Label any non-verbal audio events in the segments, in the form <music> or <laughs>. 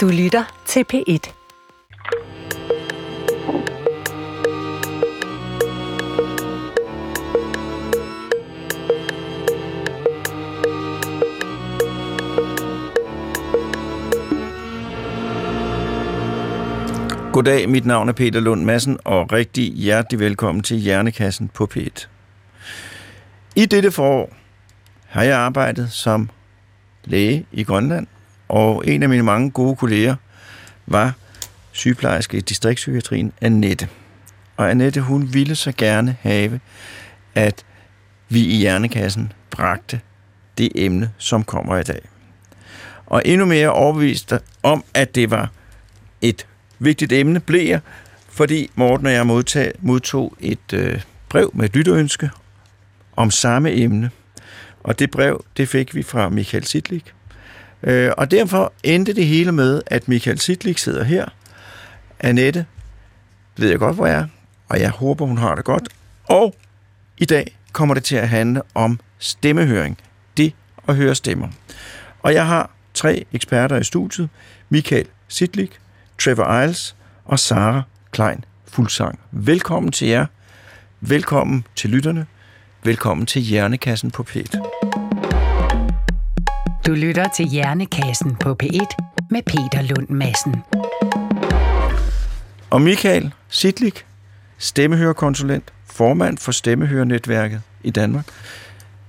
Du lytter til P1. Goddag, mit navn er Peter Lund Madsen, og rigtig hjertelig velkommen til Hjernekassen på P1. I dette forår har jeg arbejdet som læge i Grønland, og en af mine mange gode kolleger var sygeplejerske i distriktspsykiatrien, Annette. Og Annette, hun ville så gerne have, at vi i Hjernekassen bragte det emne, som kommer i dag. Og endnu mere overbevist om, at det var et vigtigt emne, blev jeg, fordi Morten og jeg modtag, modtog et øh, brev med et lytterønske om samme emne. Og det brev, det fik vi fra Michael Sidlik. Øh, og derfor endte det hele med, at Michael Sidlik sidder her. Annette ved jeg godt, hvor jeg er, og jeg håber, hun har det godt. Og i dag kommer det til at handle om stemmehøring. Det at høre stemmer. Og jeg har tre eksperter i studiet. Michael Sidlik, Trevor Isles og Sara Klein Fuldsang. Velkommen til jer. Velkommen til lytterne. Velkommen til Hjernekassen på P1. Du lytter til Hjernekassen på P1 med Peter Lund Madsen. Og Michael Sidlik, stemmehørkonsulent, formand for Stemmehørnetværket i Danmark.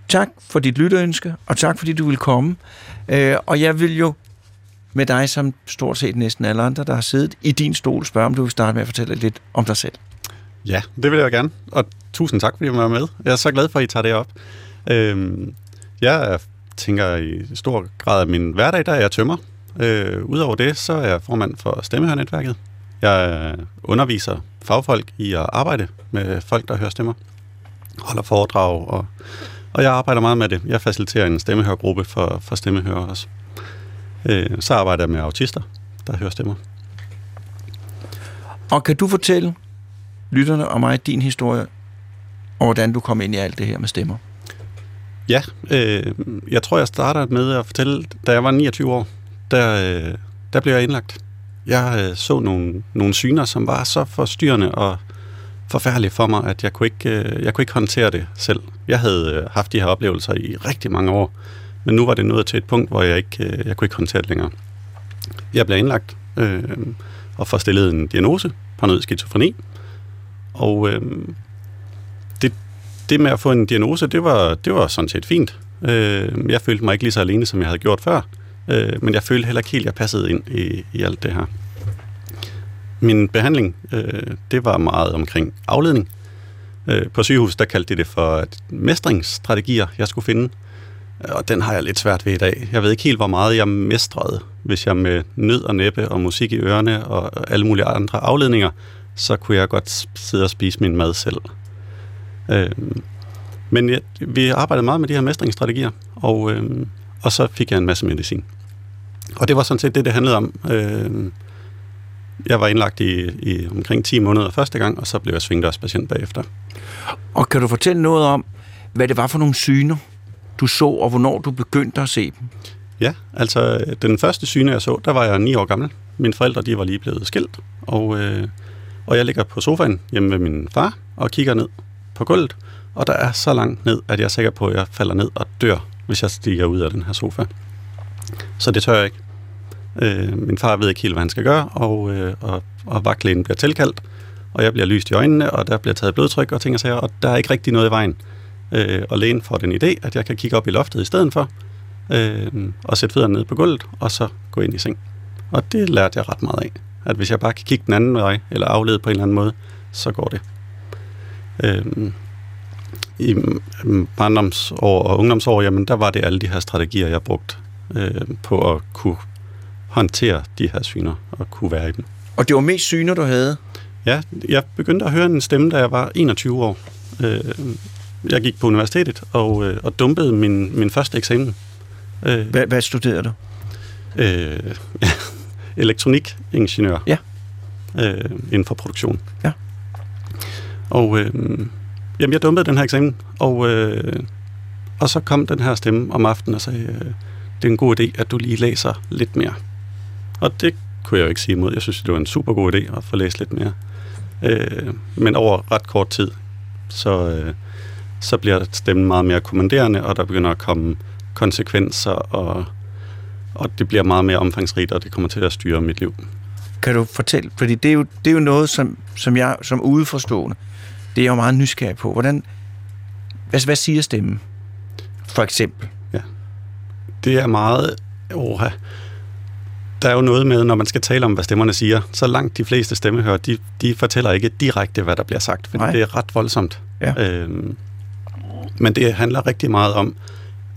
Tak for dit lytterønske, og tak fordi du vil komme. Øh, og jeg vil jo med dig, som stort set næsten alle andre, der har siddet i din stol, spørge, om du vil starte med at fortælle lidt om dig selv. Ja, det vil jeg gerne. Og tusind tak, fordi du var med. Jeg er så glad for, at I tager det op. Øhm, jeg tænker i stor grad af min hverdag, der er jeg tømmer. Øh, Udover det, så er jeg formand for Stemmehørnetværket. Jeg underviser fagfolk i at arbejde med folk, der hører stemmer. Holder foredrag, og, og jeg arbejder meget med det. Jeg faciliterer en stemmehørgruppe for, for stemmehører også. Øh, så arbejder jeg med autister, der hører stemmer. Og kan du fortælle lytterne og mig din historie, og hvordan du kom ind i alt det her med stemmer? Ja, øh, jeg tror, jeg starter med at fortælle, da jeg var 29 år, der, øh, der blev jeg indlagt. Jeg øh, så nogle, nogle syner, som var så forstyrrende og forfærdelige for mig, at jeg kunne ikke, øh, jeg kunne ikke håndtere det selv. Jeg havde øh, haft de her oplevelser i rigtig mange år, men nu var det nået til et punkt, hvor jeg ikke øh, jeg kunne ikke håndtere det længere. Jeg blev indlagt øh, og får stillet en diagnose, paranoid skizofreni. Og øh, det med at få en diagnose, det var, det var sådan set fint. Øh, jeg følte mig ikke lige så alene, som jeg havde gjort før. Øh, men jeg følte heller ikke helt, at jeg passede ind i, i alt det her. Min behandling, øh, det var meget omkring afledning. Øh, på sygehus, der kaldte de det for mestringsstrategier, jeg skulle finde. Og den har jeg lidt svært ved i dag. Jeg ved ikke helt, hvor meget jeg mestrede, hvis jeg med nød og næppe og musik i ørerne og alle mulige andre afledninger, så kunne jeg godt sidde og spise min mad selv. Øh, men ja, vi arbejdede meget med de her mestringsstrategier, og, øh, og så fik jeg en masse medicin. Og det var sådan set det, det handlede om. Øh, jeg var indlagt i, i omkring 10 måneder første gang, og så blev jeg svingdørspatient bagefter. Og kan du fortælle noget om, hvad det var for nogle syner, du så, og hvornår du begyndte at se dem? Ja, altså den første syne, jeg så, der var jeg 9 år gammel. Mine forældre, de var lige blevet skilt, og, øh, og jeg ligger på sofaen hjemme med min far og kigger ned på gulvet, og der er så langt ned, at jeg er sikker på, at jeg falder ned og dør, hvis jeg stiger ud af den her sofa. Så det tør jeg ikke. Øh, min far ved ikke helt, hvad han skal gøre, og, øh, og, og vagtlægen bliver tilkaldt, og jeg bliver lyst i øjnene, og der bliver taget blodtryk og ting og sager, og der er ikke rigtig noget i vejen. Øh, og lægen får den idé, at jeg kan kigge op i loftet i stedet for, øh, og sætte fødderne ned på gulvet, og så gå ind i seng. Og det lærte jeg ret meget af. At hvis jeg bare kan kigge den anden vej, eller aflede på en eller anden måde, så går det. Øh, I barndomsår og ungdomsår, jamen der var det alle de her strategier, jeg brugte øh, på at kunne håndtere de her syner og kunne være i dem. Og det var mest syner, du havde? Ja, jeg begyndte at høre en stemme, da jeg var 21 år. Øh, jeg gik på universitetet og, øh, og dumpede min, min første eksamen. Øh, hvad, hvad studerede du? Øh, <laughs> elektronikingeniør. Ja. Øh, inden for produktion. Ja. Og øh, jamen, jeg dumpede den her eksamen, og, øh, og så kom den her stemme om aftenen og sagde, øh, det er en god idé, at du lige læser lidt mere. Og det kunne jeg jo ikke sige imod. Jeg synes, det var en super god idé at få læst lidt mere. Øh, men over ret kort tid, så, øh, så bliver stemmen meget mere kommanderende, og der begynder at komme konsekvenser, og, og det bliver meget mere omfangsrigt, og det kommer til at styre mit liv. Kan du fortælle, fordi det er jo, det er jo noget, som, som jeg som udeforstående, det er jeg jo meget nysgerrig på. Hvordan, hvad, hvad siger stemmen? For eksempel. Det er meget... Oha. Der er jo noget med, når man skal tale om, hvad stemmerne siger, så langt de fleste stemmehører, de, de fortæller ikke direkte, hvad der bliver sagt, for det er ret voldsomt. Ja. Øhm, men det handler rigtig meget om,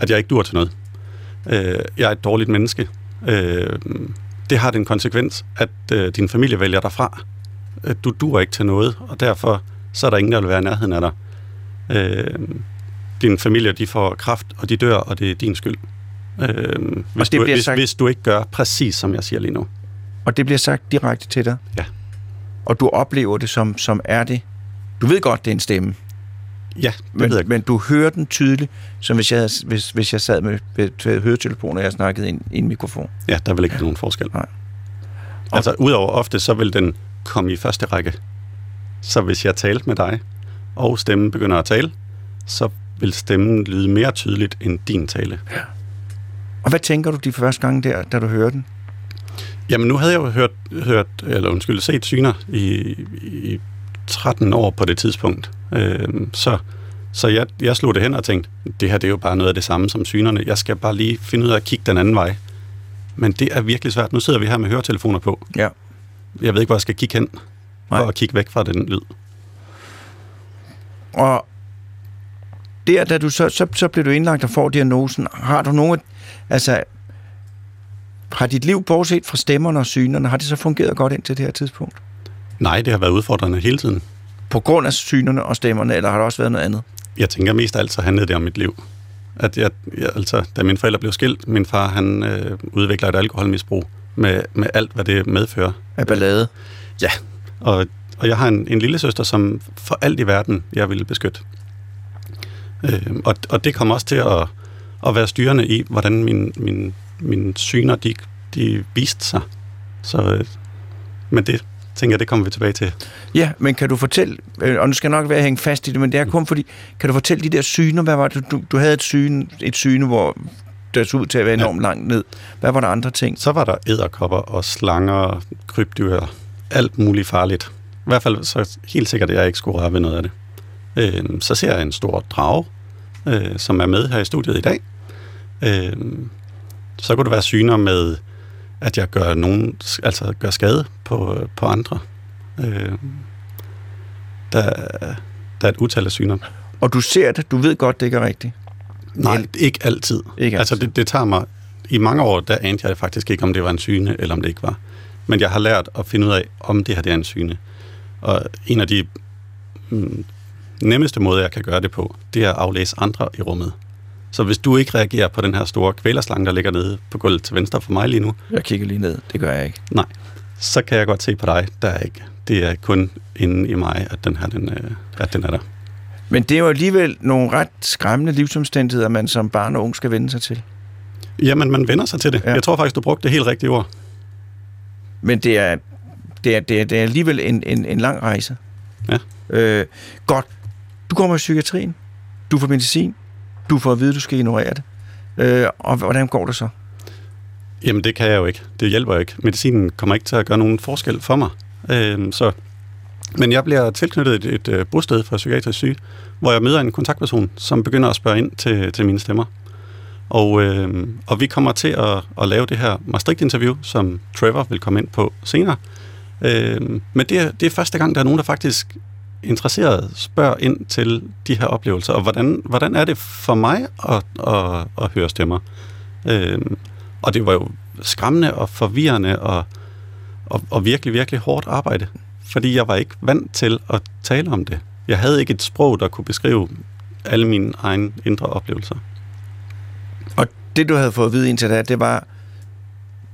at jeg ikke dur til noget. Øh, jeg er et dårligt menneske. Øh, det har den konsekvens, at øh, din familie vælger dig fra. Øh, Du dur ikke til noget, og derfor så er der ingen, der vil være i nærheden af dig. Øh, din familie, de får kraft, og de dør, og det er din skyld. Øh, hvis, det du, hvis, sagt- hvis du ikke gør præcis, som jeg siger lige nu. Og det bliver sagt direkte til dig? Ja. Og du oplever det som, som er det? Du ved godt, det er en stemme, Ja, det men, ved jeg. men du hører den tydeligt, som hvis jeg, hvis, hvis jeg sad med, med høretelefoner, og jeg snakkede ind i en mikrofon. Ja, der vil ikke være nogen forskel. Nej. Altså, udover ofte, så vil den komme i første række. Så hvis jeg talte med dig, og stemmen begynder at tale, så vil stemmen lyde mere tydeligt end din tale. Og hvad tænker du de første gange der, da du hører den? Jamen, nu havde jeg jo hørt, hørt eller undskyld, set syner i, i 13 år på det tidspunkt. Øhm, så så jeg, jeg slog det hen og tænkte, det her det er jo bare noget af det samme som synerne. Jeg skal bare lige finde ud af at kigge den anden vej. Men det er virkelig svært. Nu sidder vi her med høretelefoner på. Ja. Jeg ved ikke, hvor jeg skal kigge hen, for Nej. at kigge væk fra den lyd. Og der, da du så, så, så bliver du indlagt og får diagnosen, har du nogen, altså, har dit liv, bortset fra stemmerne og synerne, har det så fungeret godt indtil det her tidspunkt? Nej, det har været udfordrende hele tiden. På grund af synerne og stemmerne, eller har der også været noget andet? Jeg tænker mest af alt, så handlede det om mit liv. At jeg, jeg, altså, da mine forældre blev skilt, min far han øh, udvikler et alkoholmisbrug med, med alt, hvad det medfører. Af ballade? Ja, og, og jeg har en, en lille søster, som for alt i verden, jeg ville beskytte. Øh, og, og det kom også til at, at være styrende i, hvordan min, min, mine syner, de, de viste sig. Så, øh, men det tænker jeg, det kommer vi tilbage til. Ja, men kan du fortælle, øh, og nu skal jeg nok være hængt fast i det, men det er kun fordi, kan du fortælle de der syner, hvad var det, du, du havde et syne, et syne, hvor det så ud til at være enormt langt ned. Hvad var der andre ting? Så var der æderkopper og slanger, krybdyr, alt muligt farligt. I hvert fald så helt sikkert, at jeg ikke skulle røre ved noget af det. Øh, så ser jeg en stor drage, øh, som er med her i studiet i dag. Øh, så kunne det være syner med, at jeg gør, nogen, altså gør skade på, på andre. Øh, der, der er et utal af syner. Og du ser det, du ved godt, det ikke er rigtigt. Nej, ikke altid. Ikke Altså, altid. det, det tager mig... I mange år, der anede jeg faktisk ikke, om det var en syne, eller om det ikke var. Men jeg har lært at finde ud af, om det her det er en syne. Og en af de mm, nemmeste måder, jeg kan gøre det på, det er at aflæse andre i rummet. Så hvis du ikke reagerer på den her store kvælerslange, der ligger nede på gulvet til venstre for mig lige nu, Jeg kigger lige ned, det gør jeg ikke. nej, så kan jeg godt se på dig, der er ikke. Det er kun inde i mig, at den her, den, øh, at den er der. Men det er jo alligevel nogle ret skræmmende livsomstændigheder, man som barn og ung skal vende sig til. Jamen, man vender sig til det. Ja. Ja. Jeg tror faktisk, du brugte det helt rigtige ord. Men det er, det er, det er, det er alligevel en, en, en lang rejse. Ja. Øh, godt. Du kommer i psykiatrien. Du får medicin. Du får at vide, at du skal ignorere det. Øh, og hvordan går det så? Jamen, det kan jeg jo ikke. Det hjælper jo ikke. Medicinen kommer ikke til at gøre nogen forskel for mig. Øh, så. Men jeg bliver tilknyttet et, et øh, bosted for psykiatrisk syge, hvor jeg møder en kontaktperson, som begynder at spørge ind til, til mine stemmer. Og, øh, og vi kommer til at, at lave det her Maastricht-interview, som Trevor vil komme ind på senere. Øh, men det er, det er første gang, der er nogen, der faktisk interesseret spørger ind til de her oplevelser, og hvordan, hvordan er det for mig at, at, at høre stemmer? Øhm, og det var jo skræmmende og forvirrende og, og, og virkelig, virkelig hårdt arbejde, fordi jeg var ikke vant til at tale om det. Jeg havde ikke et sprog, der kunne beskrive alle mine egne indre oplevelser. Og det, du havde fået at vide indtil da, det var,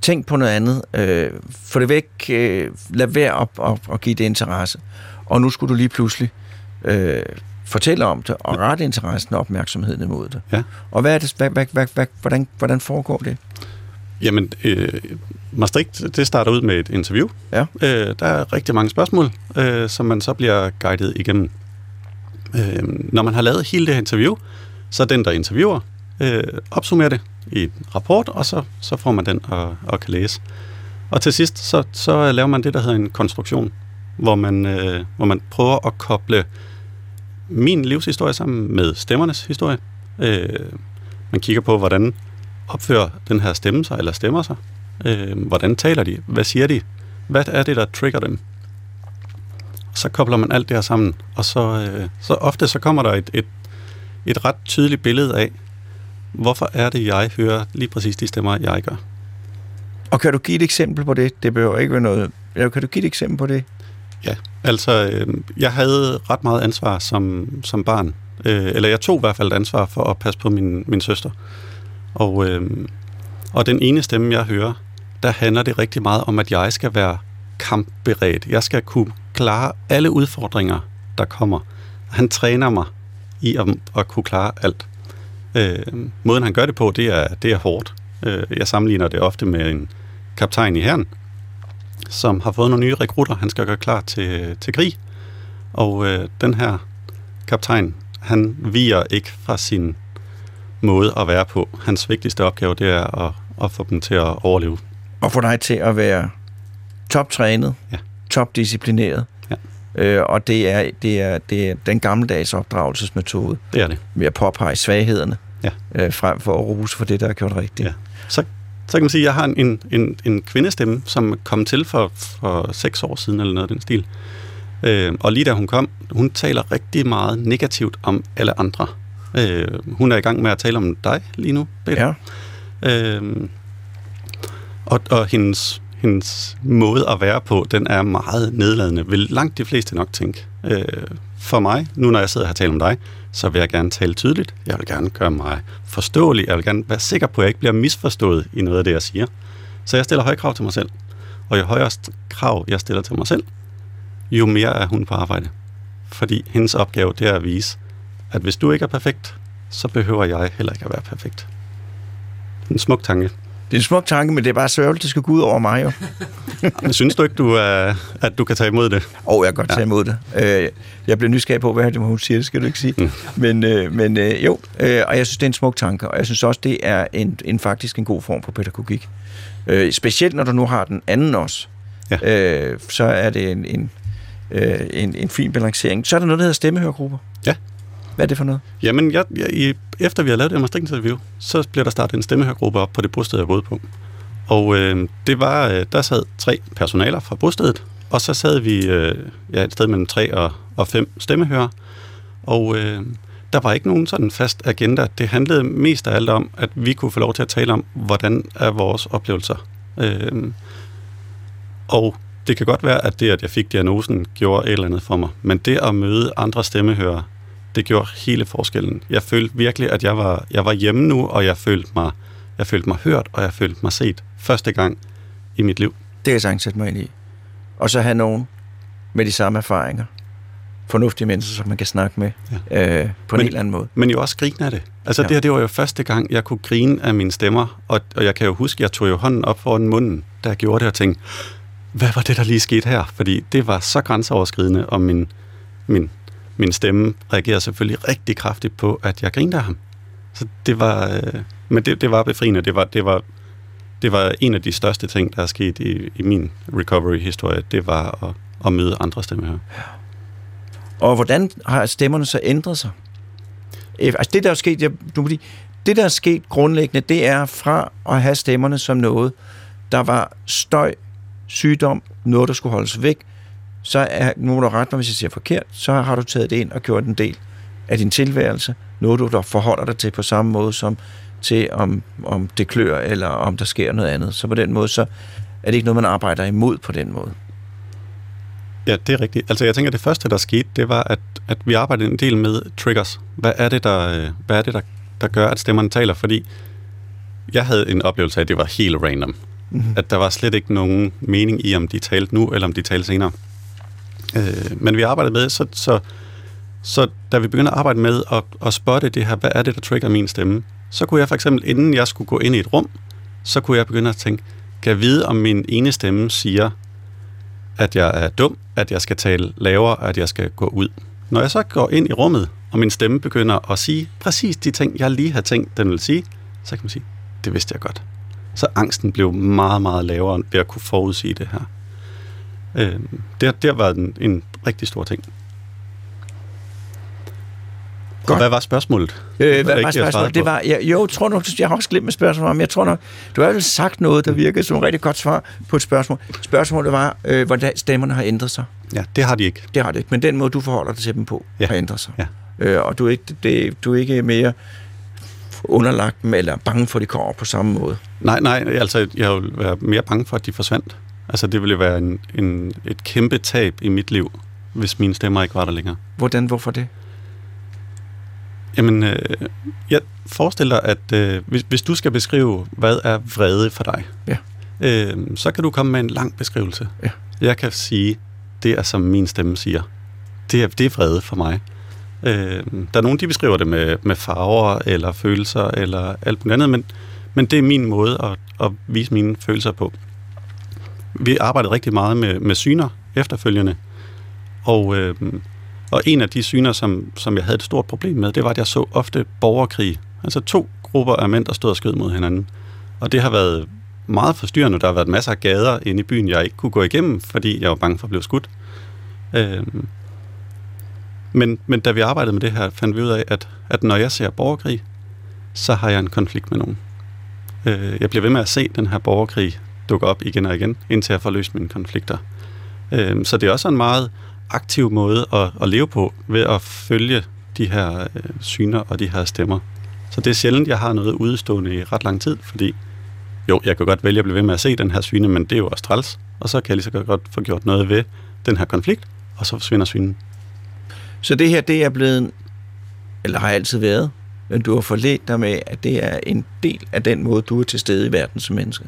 tænk på noget andet. Øh, få det væk. Øh, lad være op og, give det interesse. Og nu skulle du lige pludselig øh, fortælle om det, og rette interessen og opmærksomheden imod det. Ja. Og hvad er det, hvad, hvad, hvad, hvad, hvordan, hvordan foregår det? Jamen, øh, Maastricht, det starter ud med et interview. Ja. Øh, der er rigtig mange spørgsmål, øh, som man så bliver guidet igennem. Øh, når man har lavet hele det her interview, så den, der interviewer, øh, opsummerer det i en rapport, og så, så får man den og, og kan læse. Og til sidst, så, så laver man det, der hedder en konstruktion, hvor man, øh, hvor man prøver at koble min livshistorie sammen med stemmernes historie. Øh, man kigger på, hvordan opfører den her stemme sig, eller stemmer sig. Øh, hvordan taler de? Hvad siger de? Hvad er det, der trigger dem? Så kobler man alt det her sammen, og så, øh, så ofte så kommer der et, et, et ret tydeligt billede af, hvorfor er det, jeg hører lige præcis de stemmer, jeg gør. Og kan du give et eksempel på det? Det behøver ikke være noget... Ja, kan du give et eksempel på det? Ja, altså øh, jeg havde ret meget ansvar som, som barn. Øh, eller jeg tog i hvert fald ansvar for at passe på min, min søster. Og, øh, og den ene stemme, jeg hører, der handler det rigtig meget om, at jeg skal være kampberedt. Jeg skal kunne klare alle udfordringer, der kommer. Han træner mig i at, at kunne klare alt. Øh, måden han gør det på, det er, det er hårdt. Øh, jeg sammenligner det ofte med en kaptajn i herren, som har fået nogle nye rekrutter. Han skal gøre klar til, til krig. Og øh, den her kaptajn, han viger ikke fra sin måde at være på. Hans vigtigste opgave, det er at, at få dem til at overleve. Og få dig til at være toptrænet, Ja. topdisciplineret. Ja. Øh, og det er, det, er, det er den gammeldags opdragelsesmetode Det er det. med at påpege svaghederne, Ja. øh, frem for at rose for det, der er gjort rigtigt. Ja. Så, så kan man sige, at jeg har en, en, en kvindestemme, som kom til for, for seks år siden, eller noget af den stil. Øh, og lige da hun kom, hun taler rigtig meget negativt om alle andre. Øh, hun er i gang med at tale om dig lige nu, Peter. Ja. Øh, og, og hendes, hendes måde at være på, den er meget nedladende, vil langt de fleste nok tænke. Øh, for mig, nu når jeg sidder her og taler om dig, så vil jeg gerne tale tydeligt. Jeg vil gerne gøre mig forståelig. Jeg vil gerne være sikker på, at jeg ikke bliver misforstået i noget af det, jeg siger. Så jeg stiller høje krav til mig selv. Og jo højere krav, jeg stiller til mig selv, jo mere er hun på arbejde. Fordi hendes opgave, det er at vise, at hvis du ikke er perfekt, så behøver jeg heller ikke at være perfekt. En smuk tanke. Det er en smuk tanke, men det er bare sørgeligt, det skal gå ud over mig jo. <laughs> Men synes du ikke, du, er, at du kan tage imod det? Og jeg kan godt tage imod det. Øh, jeg bliver nysgerrig på, hvad det, hun siger, det skal du ikke sige. Mm. Men, øh, men øh, jo, øh, og jeg synes, det er en smuk tanke, og jeg synes også, det er en, en faktisk en god form for pædagogik. Øh, specielt når du nu har den anden også, Ja. øh, så er det en, en, øh, en, en fin balancering. Så er der noget, der hedder stemmehørgrupper. Ja. Hvad er det for noget? Jamen, jeg, jeg, i, efter vi har lavet det Maastricht-interview, så bliver der startet en stemmehørgruppe op på det bosted, jeg boede på. Og øh, det var, øh, der sad tre personaler fra bostedet, og så sad vi øh, ja, et sted mellem tre og, og fem stemmehører. Og øh, der var ikke nogen sådan fast agenda. Det handlede mest af alt om, at vi kunne få lov til at tale om, hvordan er vores oplevelser. Øh, og det kan godt være, at det, at jeg fik diagnosen, gjorde et eller andet for mig. Men det at møde andre stemmehører, det gjorde hele forskellen. Jeg følte virkelig, at jeg var, jeg var hjemme nu, og jeg følte, mig, jeg følte mig hørt, og jeg følte mig set første gang i mit liv. Det kan jeg sagtens sætte mig ind i. Og så have nogen med de samme erfaringer. Fornuftige mennesker, som man kan snakke med ja. øh, på en Men- helt anden måde. Men jo også grine af det. Altså ja. det her, det var jo første gang, jeg kunne grine af mine stemmer, og, og jeg kan jo huske, jeg tog jo hånden op foran munden, da jeg gjorde det, og tænkte, hvad var det, der lige skete her? Fordi det var så grænseoverskridende, og min, min, min stemme reagerer selvfølgelig rigtig kraftigt på, at jeg grinede af ham. Så det var, øh, men det, det var befriende. Det var, det, var, det var en af de største ting, der er sket i, i min recovery-historie. Det var at, at møde andre stemmer. Og hvordan har stemmerne så ændret sig? Altså det, der er sket, jeg, du, det, der er sket grundlæggende, det er fra at have stemmerne som noget, der var støj, sygdom, noget, der skulle holdes væk, så er, nu må du ret mig, hvis jeg siger forkert, så har du taget det ind og gjort en del af din tilværelse, noget du der forholder dig til på samme måde som til, om, om det klør, eller om der sker noget andet. Så på den måde, så er det ikke noget, man arbejder imod på den måde. Ja, det er rigtigt. Altså jeg tænker, det første, der skete, det var, at, at vi arbejdede en del med triggers. Hvad er det, der, hvad er det, der, der gør, at stemmerne taler? Fordi jeg havde en oplevelse af, at det var helt random. Mhm. At der var slet ikke nogen mening i, om de talte nu, eller om de talte senere. Øh, men vi arbejdede med, så, så, så da vi begyndte at arbejde med at, at spotte det her, hvad er det, der trigger min stemme, så kunne jeg for eksempel, inden jeg skulle gå ind i et rum, så kunne jeg begynde at tænke, kan jeg vide, om min ene stemme siger, at jeg er dum, at jeg skal tale lavere, at jeg skal gå ud. Når jeg så går ind i rummet, og min stemme begynder at sige præcis de ting, jeg lige har tænkt, den vil sige, så kan man sige, det vidste jeg godt. Så angsten blev meget, meget lavere ved at kunne forudsige det her. Øh, det, det har været en, en rigtig stor ting. Godt. Og hvad var spørgsmålet? Øh, hvad var spørgsmålet? Det var, jeg, jo, tror nok, jeg har også glemt med spørgsmålet, men jeg tror nok, du har vel sagt noget, der virkede som et rigtig godt svar på et spørgsmål. Spørgsmålet var, øh, hvordan stemmerne har ændret sig. Ja, det har de ikke. Det har de ikke, men den måde, du forholder dig til dem på, Ja. har ændret sig. Ja. Øh, og du er, ikke, det, du er ikke mere underlagt dem, eller bange for, at de kommer på samme måde. Nej, nej, altså jeg ville være mere bange for, at de forsvandt. Altså det ville være en, en, et kæmpe tab i mit liv, hvis mine stemmer ikke var der længere. Hvordan, hvorfor det? Jamen, øh, jeg forestiller at øh, hvis, hvis du skal beskrive, hvad er vrede for dig, Ja. øh, så kan du komme med en lang beskrivelse. Ja. Jeg kan sige, det er som min stemme siger. Det er, det er vrede for mig. Øh, der er nogen, de beskriver det med, med farver eller følelser eller alt muligt andet, men, men det er min måde at, at vise mine følelser på. Vi arbejdede rigtig meget med, med syner efterfølgende, og, øh, og en af de syner, som, som jeg havde et stort problem med, det var, at jeg så ofte borgerkrig. Altså to grupper af mænd, der stod og skød mod hinanden. Og det har været meget forstyrrende. Der har været masser af gader inde i byen, jeg ikke kunne gå igennem, fordi jeg var bange for at blive skudt. Øh, men, men da vi arbejdede med det her, fandt vi ud af, at, at når jeg ser borgerkrig, så har jeg en konflikt med nogen. Øh, jeg bliver ved med at se den her borgerkrig dukker op igen og igen, indtil jeg får løst mine konflikter. Øh, så det er også en meget aktiv måde at, at leve på, ved at følge de her øh, syner og de her stemmer. Så det er sjældent, jeg har noget udstående i ret lang tid, fordi jo, jeg kan godt vælge at blive ved med at se den her syne, men det er jo også træls, og så kan jeg lige så godt få gjort noget ved den her konflikt, og så forsvinder synen. Så det her, det er blevet, eller har altid været, men du har forledt dig med, at det er en del af den måde, du er til stede i verden som menneske.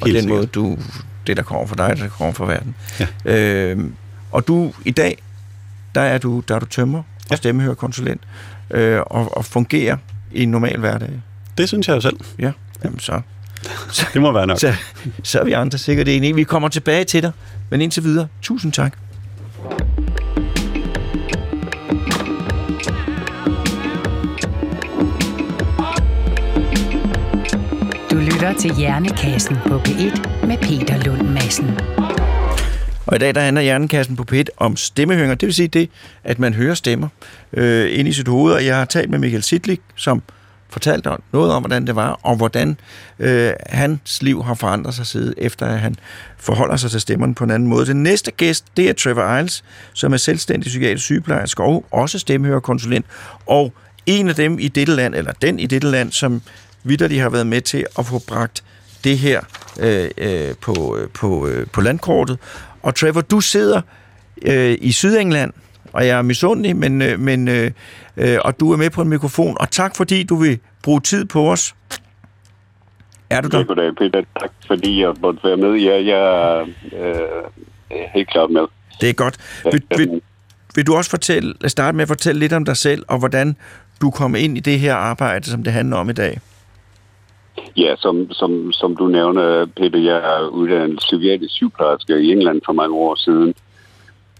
Og Helt den sikkert. måde, du, det der kommer fra dig, det der kommer fra verden. Ja. Øhm, og du, i dag, der er du, der er du tømmer og Ja. stemmehørkonsulent, øh, og, og fungerer i en normal hverdag. Det synes jeg jo selv. Ja, jamen så, Det må være nok. så, så er vi andre sikkert enige. Vi kommer tilbage til dig, men indtil videre, tusind tak. Lytter til Hjernekassen på P1 med Peter Lund Madsen. Og i dag der handler Hjernekassen på P1 om stemmehøringer. Det vil sige det, at man hører stemmer øh, ind i sit hoved. Og jeg har talt med Michael Sidlik, som fortalte noget om, hvordan det var, og hvordan øh, hans liv har forandret sig siden, efter at han forholder sig til stemmerne på en anden måde. Den næste gæst, det er Trevor Iles, som er selvstændig psykiatrisk sygeplejerske og også stemmehørerkonsulent. Og en af dem i dette land, eller den i dette land, som vidderligt har været med til at få bragt det her øh, øh, på, øh, på, øh, på landkortet. Og Trevor, du sidder øh, i Sydengland, og jeg er misundelig, men, øh, men, øh, øh, og du er med på en mikrofon. Og tak fordi du vil bruge tid på os. Er du Ja, der? goddag, Peter. Tak, fordi jeg måtte være med. Ja, jeg er øh, helt klart med. Det er godt. Vil, vil, vil du også fortælle, starte med at fortælle lidt om dig selv, og hvordan du kom ind i det her arbejde, som det handler om i dag? Ja, som, som, som du nævner, Peter, jeg er uddannet psykiatrisk sygeplejerske i England for mange år siden.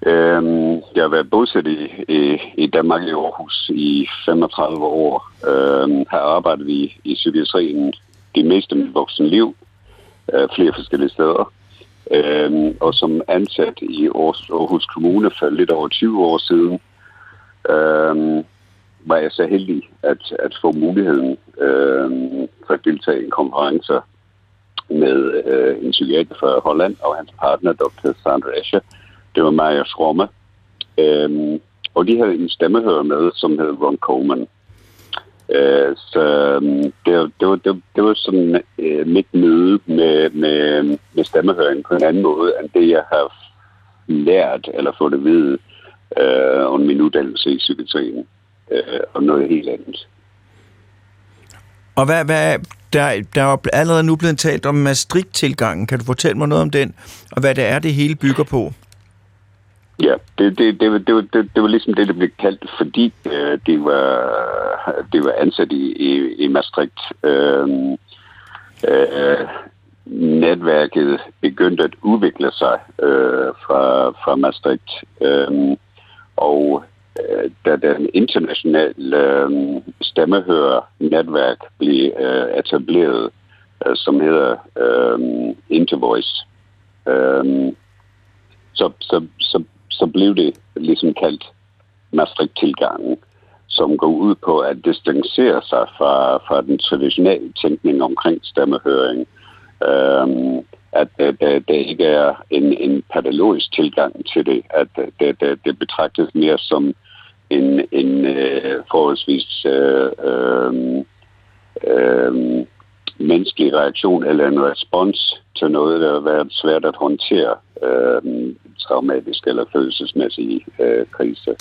Øhm, jeg har været bosat i, i, i Danmark i Aarhus i 35 år. Øhm, har arbejdet i, i psykiatrien det meste af mit voksne liv, øh, flere forskellige steder. Øhm, og som ansat i Aarhus, Aarhus Kommune for lidt over 20 år siden, øhm, var jeg så heldig at, at få muligheden øh, for at deltage i en konference med øh, en psykiater fra Holland og hans partner, Dr. Sandra Escher. Det var Maja Schromme. Øh, og de havde en stemmehører med, som hed Ron Coleman. Øh, så det, det, var, det, det var sådan øh, mit møde med, med, med stemmehøringen på en anden måde, end det jeg har lært eller fået at vide øh, under min uddannelse i psykiatrien øh, og noget helt andet. Og hvad, hvad, der, der er allerede nu blevet talt om Maastricht-tilgangen. Kan du fortælle mig noget om den, og hvad det er, det hele bygger på? Ja, det, det, det, var, det, var, det, det var ligesom det, der blev kaldt, fordi øh, det, var, det var ansat i, i, i Maastricht. Øh, øh, netværket begyndte at udvikle sig øh, fra, fra Maastricht. Øh, og Øh, da den internationale øh, stemmehører-netværk blev øh, etableret, øh, som hedder øh, Intervoice, øh, så, så, så, så blev det ligesom kaldt Maastricht-tilgangen, som går ud på at distancere sig fra, fra den traditionelle tænkning omkring stemmehøring. Øh, at øh, der, der ikke er en, en patologisk tilgang til det, at øh, det, det, det betragtes mere som en, en øh, forholdsvis øh, øh, øh, menneskelig reaktion eller en respons til noget, der har været svært at håndtere, øh, traumatisk eller følelsesmæssig øh, krise.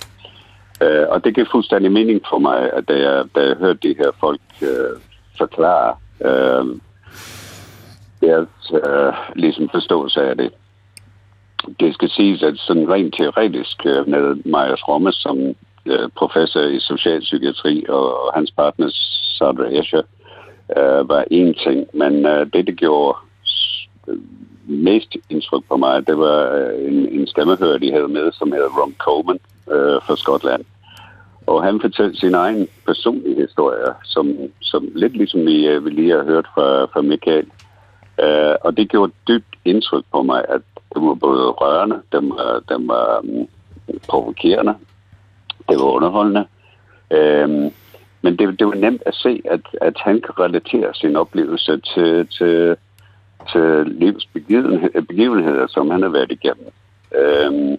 Øh, og det giver fuldstændig mening for mig, at da jeg, da jeg hørte de her folk øh, forklare øh, deres øh, ligesom forståelse af det. Det skal siges, at sådan rent teoretisk øh, med Majas Romme som Øh, professor i socialpsykiatri og, og hans partner Sandra Escher øh, var en ting, men øh, det, det gjorde øh, mest indtryk på mig, det var øh, en, en stemmehører, de havde med, som hedder Ron Coleman øh, fra Skotland. Og han fortalte sin egen personlige historie, som, som lidt ligesom vi, øh, vi lige har hørt fra, fra Michael. Uh, og det gjorde dybt indtryk på mig, at det var både rørende, det var, det var um, provokerende, det var underholdende. Uh, men det, det var nemt at se, at, at han kan relatere sin oplevelse til, til, til livs begivenheder, som han har været igennem. Uh,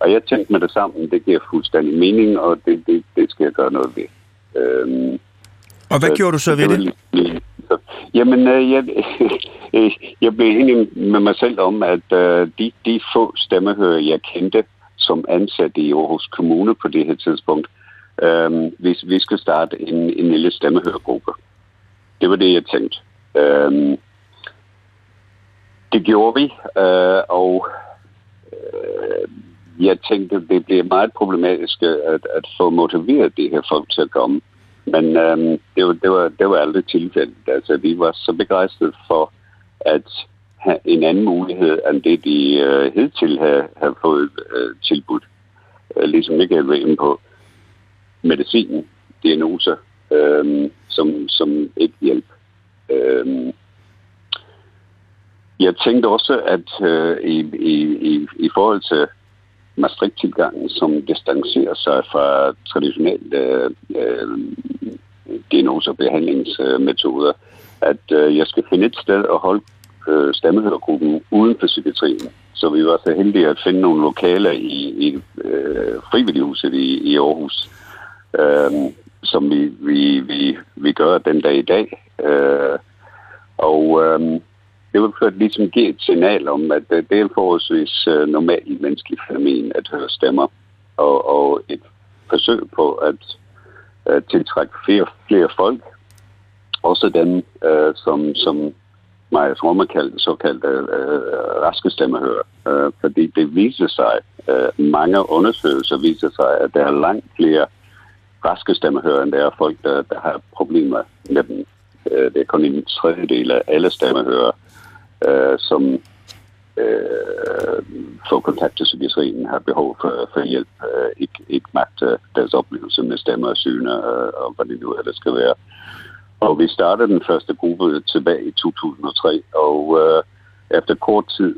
og jeg tænkte med det sammen, det giver fuldstændig mening, og det, det, det skal jeg gøre noget ved. Uh, og hvad så, gjorde du så ved det? det? Jamen, øh, jeg, øh, <laughs> jeg blev enig med mig selv om, at øh, de, de få stemmehører, jeg kendte som ansatte i Aarhus Kommune på det her tidspunkt, øh, vi, vi skal starte en, en lille stemmehørgruppe. Det var det, jeg tænkte. Øh, det gjorde vi, øh, og øh, jeg tænkte, det bliver meget problematisk at, at få motiveret de her folk til at komme. Men øh, det, var, det, var, det var aldrig tilfældet. Altså, vi var så begejstrede for at en anden mulighed, end det de øh, hidtil havde, havde fået øh, tilbudt. Øh, ligesom ikke havde været på medicin, diagnoser, øh, som, som ikke hjælp. Øh, jeg tænkte også, at øh, i, i, i, i forhold til Maastricht-tilgangen, som distancerer sig fra traditionelle øh, øh, diagnose- og behandlingsmetoder, at øh, jeg skal finde et sted at holde øh, stammehørgruppen uden for psykiatrien. Så vi var så heldige at finde nogle lokaler i, i øh, frivillighuset i, i Aarhus, øh, som vi, vi, vi, vi gør den dag i dag. Øh, og øh, det var for at ligesom give et signal om, at det er en forholdsvis øh, normal menneskelig fænomen at høre stemmer, og, og et forsøg på at øh, tiltrække flere, flere folk, også dem, øh, som, som Maja Trommer kaldte såkaldte øh, øh, raske stemmehører, Øh, fordi det viser sig, øh, mange undersøgelser viser sig, at der er langt flere raske stemmehører, end der er folk, der, der har problemer med dem. Øh, det er kun en tredjedel af alle stemmehører, øh, som øh, får kontakt til psykiatrien, har behov for, for hjælp, øh, ikke, ikke magt øh, deres oplevelse med stemmer og syne, øh, og hvad det nu ellers skal være. Og vi startede den første gruppe tilbage i 2003, og øh, efter kort tid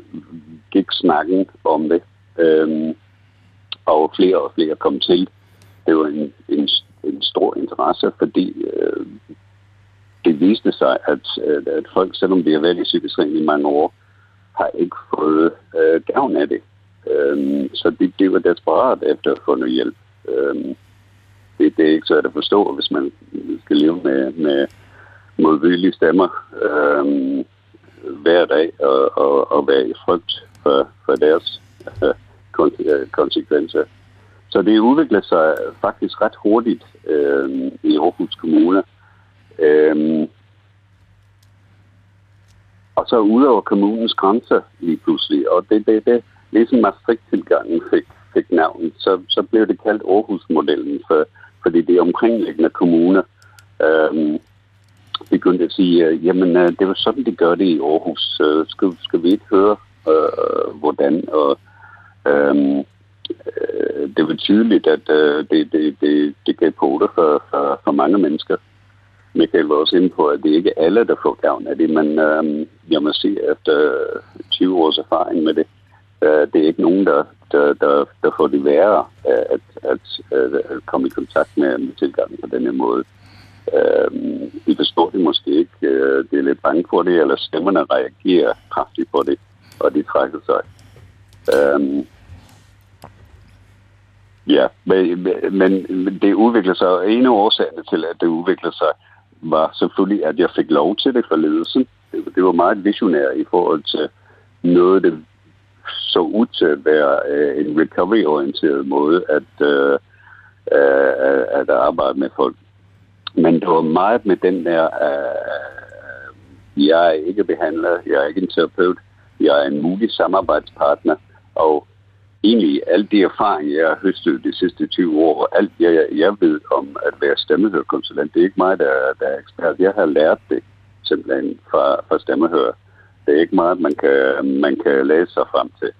gik snakken om det, øh, og flere og flere kom til. Det var en, en, en stor interesse, fordi øh, det viste sig, at, øh, at folk, selvom de har været i psykiatrien i mange år, har ikke fået øh, gavn af det. Øh, så de, de var desperat efter at få noget hjælp. Øh, det, det er ikke svært at forstå, hvis man skal leve med, med modvillige stemmer øh, hver dag og, og, og være i frygt for, for deres øh, øh konsekvenser. Så det udvikler sig faktisk ret hurtigt øh, i Aarhus Kommune. Øh, og så ud over kommunens grænser lige pludselig, og det det, det ligesom Maastricht-tilgangen fik, fik navnet, så, så blev det kaldt Aarhus-modellen, for, fordi det er omkringliggende kommuner. øh, begyndte at sige, øh, jamen øh, det var sådan, de gør det i Aarhus. Øh, skal, skal vi ikke høre, øh, hvordan? Og øh, øh, det var tydeligt, at øh, det, det, det, det gav på det for, for, for mange mennesker. Michael var også inde på, at det ikke er alle, der får gavn af det, men øh, jeg må sige, efter 20 års erfaring med det, øh, det er ikke nogen, der, der, der, der får det værre at, at, at, at komme i kontakt med, med tilgangen på denne måde. Øh, vi forstår det måske ikke. Øh, det er lidt bange for det, eller stemmerne reagerer kraftigt på det, og de trækker sig. Øh, ja, men, men det udvikler sig, og en af årsagerne til, at det udvikler sig, var selvfølgelig, at jeg fik lov til det fra ledelsen. Det, det var meget visionært i forhold til noget, det så ud til at være øh, en recovery-orienteret måde at, øh, øh, at arbejde med folk. Men det var meget med den der, øh, jeg er ikke behandler, jeg er ikke en terapeut, jeg er en mulig samarbejdspartner, og egentlig alt de erfaringer, jeg har høstet de sidste 20 år, og alt jeg, jeg ved om at være stemmehørkonsulent, det er ikke mig, der, der er ekspert. Jeg har lært det simpelthen fra, fra stemmehør. Det er ikke meget, man kan, man kan læse sig frem til.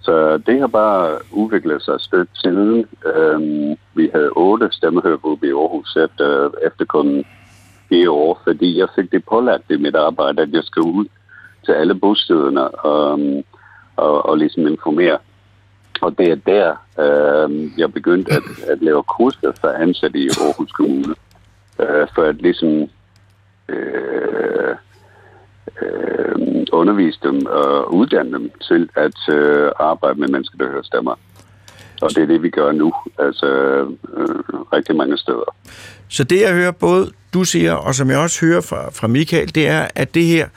Så det har bare udviklet sig stødt siden. Øhm, vi havde otte stemmehørgrupper i Aarhus efter, efter kun fire år, fordi jeg fik det pålagt i mit arbejde, at jeg skal ud til alle bostederne og, og, og ligesom informere. Og det er der, øh, jeg begyndte at, at lave kurser for ansatte i Aarhus Kommune, øh, for at ligesom øh, øh, undervise dem og uddanne dem til at øh, arbejde med mennesker, der hører stemmer. Og det er det, vi gør nu, altså øh, rigtig mange steder. Så det, jeg hører både du siger, og som jeg også hører fra, fra Michael, det er, at det her,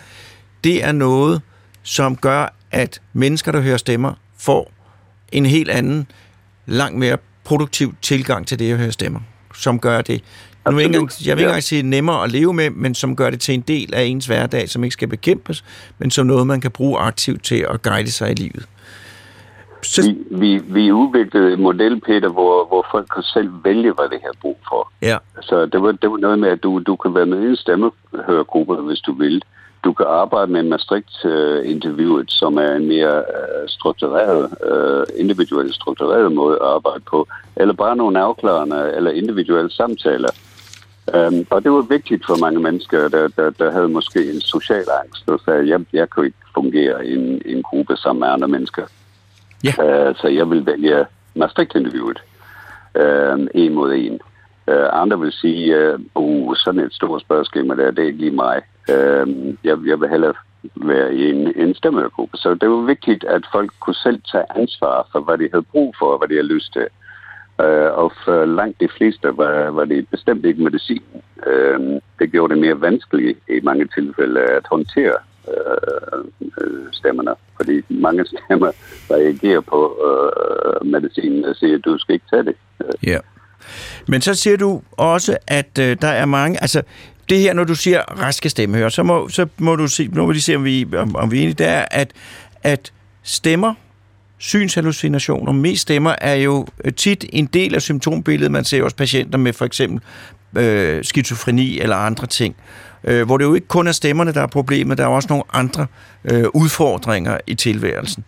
det er noget, som gør, at mennesker, der hører stemmer, får en helt anden, langt mere produktiv tilgang til det at høre stemmer, som gør det. Nu ikke engang, jeg vil ikke engang sige nemmere at leve med, men som gør det til en del af ens hverdag, som ikke skal bekæmpes, men som noget, man kan bruge aktivt til at guide sig i livet. Så... Vi, vi, vi udviklede en model, Peter, hvor, hvor folk kan selv vælge, hvad det her brug for. Ja. Så det var, det var noget med, at du, du kan være med i en stemmehørgruppe, hvis du vil. Du kan arbejde med Maastricht-interviewet, som er en mere uh, struktureret, uh, individuelt struktureret måde at arbejde på, eller bare nogle afklarende eller individuelle samtaler. Um, og det var vigtigt for mange mennesker, der, der, der havde måske en social angst, og sagde, jeg, jeg kunne ikke fungere i en, en gruppe sammen med andre mennesker. Ja. Uh, så jeg vil vælge Maastricht-interviewet uh, en mod en. Uh, andre vil sige, uh, uh, sådan et stort spørgeskema der, det er ikke lige mig. Uh, jeg, jeg vil hellere være i en, en stemmegruppe. Så det var vigtigt, at folk kunne selv tage ansvar for, hvad de havde brug for, og hvad de havde lyst til. Uh, og for langt de fleste var, var det bestemt ikke medicin. Øh, det gjorde det mere vanskeligt i mange tilfælde at håndtere øh, øh stemmerne, fordi mange stemmer reagerer på øh, medicinen og siger, at du skal ikke tage det. Ja. Men så siger du også, at øh, der er mange... Altså, det her, når du siger raske stemmehører, så må, så må du se, nu må vi se, om vi, om, om vi er enige, det er, at, at stemmer, synshallucinationer, mest stemmer, er jo tit en del af symptombilledet. Man ser også patienter med for eksempel øh, skizofreni eller andre ting, øh, hvor det jo ikke kun er stemmerne, der er problemet, der er også nogle andre øh, udfordringer i tilværelsen.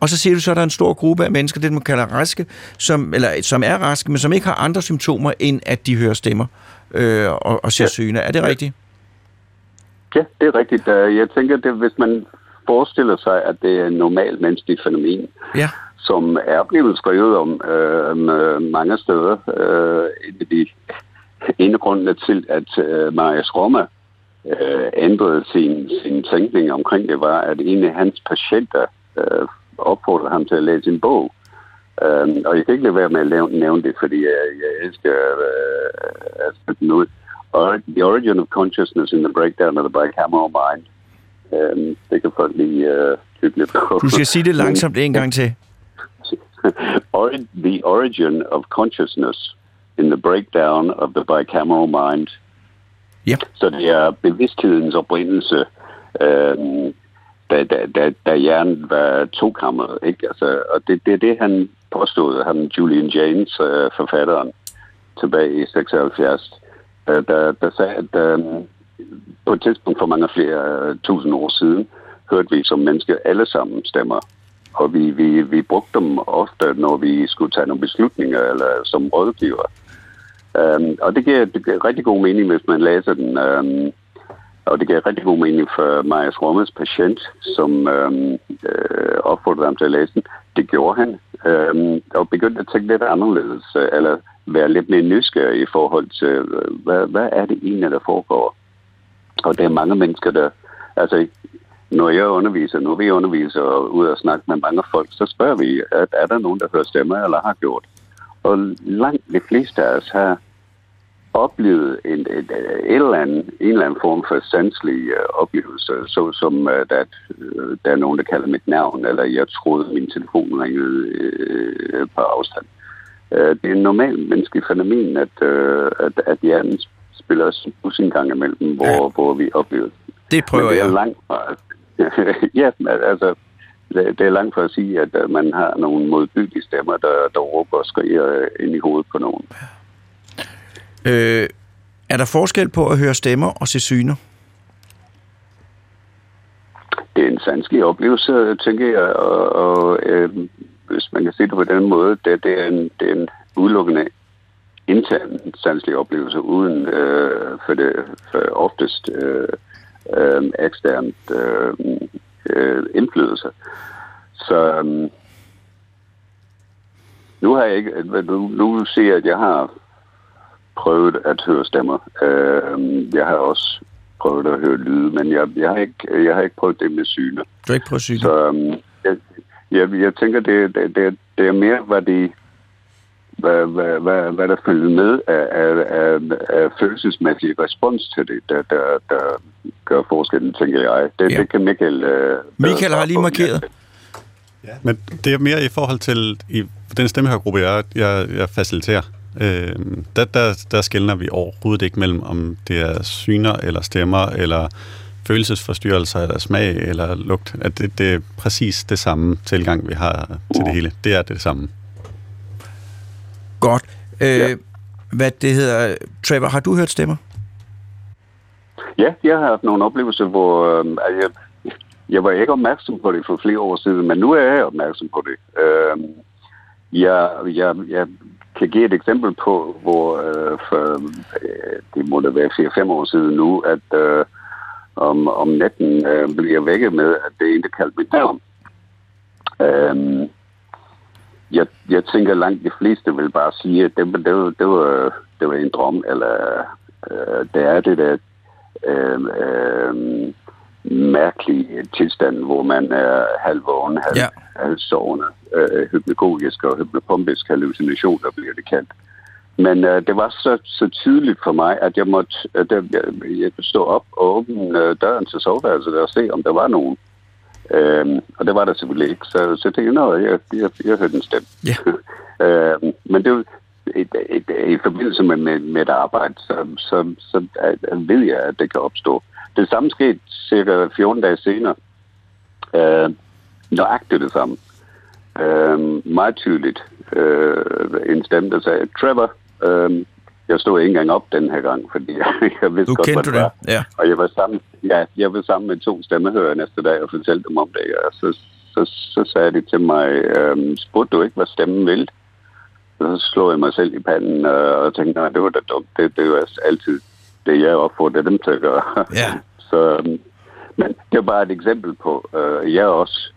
Og så siger du så, at der er en stor gruppe af mennesker, det man kalder raske, som, eller, som er raske, men som ikke har andre symptomer, end at de hører stemmer øh, og, og ser ja. syne. Er det rigtigt? Ja, det er rigtigt. Jeg tænker, at hvis man forestiller sig, at det er en normal menneskelig fænomen, ja. som er blevet skrevet om øh, mange steder. Øh, en af de ene grunde til, at øh, Marius Roma øh, ændrede sin, sin tænkning omkring det, var, at en af hans patienter øh, opfordrede ham til at læse en bog. Øh, og jeg kan ikke lade være med at nævne det, fordi jeg, jeg elsker øh, at den ud. The Origin of Consciousness in the Breakdown of the Bicameral Mind. Um, det kan folk lige uh, tykke lidt på. Du skal sige det langsomt en gang til. <laughs> the Origin of Consciousness in the Breakdown of the Bicameral Mind. Yep. Så det er bevidsthedens oprindelse, øhm, da, da, da, da hjernen var tokammeret. Ikke? Altså, og det, det er det, han påstod, han Julian James, øh, forfatteren, tilbage i 76, øh, der, der sagde, at øh, på et tidspunkt for mange flere øh, tusind år siden, hørte vi som mennesker alle sammen stemmer. Og vi, vi, vi brugte dem ofte, når vi skulle tage nogle beslutninger eller som rådgiver. Um, og det giver, det giver rigtig god mening, hvis man læser den. Um, og det giver rigtig god mening for Majas Rommes patient, som um, uh, opfordrede ham til at læse den. Det gjorde han. Um, og begyndte at tænke lidt anderledes, øh, eller være lidt mere nysgerrig i forhold til, hvad, hvad er det egentlig, der foregår? Og der er mange mennesker, der... Altså, når jeg underviser, når vi underviser og ud og snakke med mange folk, så spørger vi, at er der nogen, der hører stemmer eller har gjort? Og langt de fleste af os har oplevet en, et, et, et eller andet, en eller anden form for sanselig uh, oplevelse, så som uh, at uh, der er nogen, der kalder mit navn, eller jeg troede, min telefon ringede uh, på afstand. Uh, det er en normal menneskelig fænomen, at, uh, at, at hjernen spiller sin gang imellem, hvor, ja. hvor vi oplever det prøver Men det er jeg. langt fra, <laughs> ja, altså, det, er langt fra at sige, at uh, man har nogle modbydelige stemmer, der, der råber og skriger ind i hovedet på nogen. Øh, er der forskel på at høre stemmer og se syner? Det er en sanselig oplevelse, tænker jeg, og, og øh, hvis man kan se det på den måde, det, det, er, en, det er en udelukkende intern sanselig oplevelse, uden øh, for det for oftest øh, øh, eksternt øh, øh, indflydelse. Så øh, nu har jeg ikke, nu, nu ser jeg, at jeg har prøvet at høre stemmer. Øh, jeg har også prøvet at høre lyde, men jeg, jeg, har, ikke, jeg har ikke prøvet det med syne. Du har ikke prøvet syner? Så um, jeg, jeg, jeg tænker, det, det, det, det er mere, hvad, de, hvad, hvad, hvad, hvad der følger med af, af, af, af følelsesmæssig respons til det, der, der, der gør forskellen, tænker jeg. Det, Ja. det kan Michael... Uh, Michael har lige markeret. Ja. Men det er mere i forhold til i den stemmehørgruppe, jeg, jeg, jeg faciliterer. Øh, der, der, der skældner vi overhovedet ikke mellem, om det er syner eller stemmer, eller følelsesforstyrrelser, eller smag, eller lugt. At det, det er præcis det samme tilgang, vi har til det hele. Det er det samme. Godt. Øh, Ja. Hvad det hedder... Trevor, har du hørt stemmer? Ja, jeg har haft nogle oplevelser, hvor øh, jeg, jeg var ikke opmærksom på det for flere år siden, men nu er jeg opmærksom på det. Øh, jeg, jeg, jeg kan give et eksempel på, hvor øh, for, øh, det må da være 4-5 år siden nu, at øh, om, om natten øh, blev jeg vækket med, at det der kaldte mit navn. Øh, jeg, jeg tænker langt de fleste vil bare sige, at det, var- det, var, det, var, det var en drøm, eller øh, det er det der øh, øh, mærkelige tilstand, hvor man er halvvågen, halv, Ja. halvsovende, øh, hypnagogisk og hypnopompisk hallucination, der bliver det kaldt. Men øh, det var så, så tydeligt for mig, at jeg måtte at jeg, jeg, jeg stå op og åbne øh, døren til soveværelset og se, om der var nogen. Øhm, og det var der selvfølgelig ikke. Så, så det er jeg, jeg, jeg hørte en stemme. Ja. <laughs> øhm, men det er et, et, et, i forbindelse med, med, med et arbejde, så, så, så øh, ved jeg, at det kan opstå. Det samme skete cirka 14 dage senere. Øh, nøjagtigt det samme. Øh, meget tydeligt. Øh, en stemme, der sagde, Trevor, øh, jeg stod ikke engang op den her gang, fordi jeg, <laughs> jeg vidste Du godt, kendte hvad det var. Ja. Og jeg var sammen, ja, jeg var sammen med to stemmehører næste dag og fortalte dem om det. Og så, så, så sagde de til mig, øhm, spurgte du ikke, hvad stemmen ville? Og så slog jeg mig selv i panden øh, og tænkte, nej, det var da dumt. Det, det var altid det, jeg opfordrer dem til at gøre. Ja. <laughs> så, øhm, men det er bare et eksempel på, øh, jeg også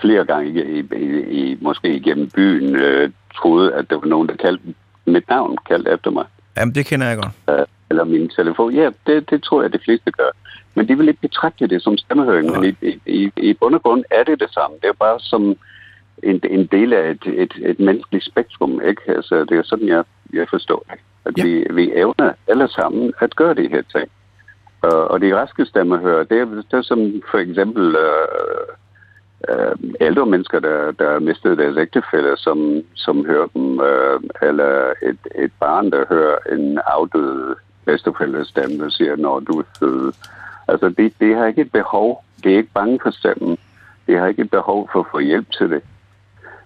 flere gange i, i, i, i måske igennem byen øh, troede, at der var nogen, der kaldte mit navn, kaldte efter mig Jamen, det kender jeg godt. øh, eller min telefon. Ja, det, det tror jeg, de fleste gør. Men de vil ikke betragte det som stemmehøring. Men i, i, i, bund og grund er det det samme. Det er bare som en, en del af et, et, et menneskeligt spektrum. Ikke? Altså, det er sådan, jeg, jeg forstår det. At ja. vi, vi evner alle sammen at gøre de her ting. Og, og de raske stemmehører, det er, det er som for eksempel øh, øh, ældre mennesker, der, der har mistet deres ægtefælde, som, som hører dem, øh, eller et, et barn, der hører en afdød bedstefælles stemme, der siger, når du er sød. Altså, det, det har ikke et behov. Det er ikke bange for stemmen. Det har ikke et behov for at få hjælp til det.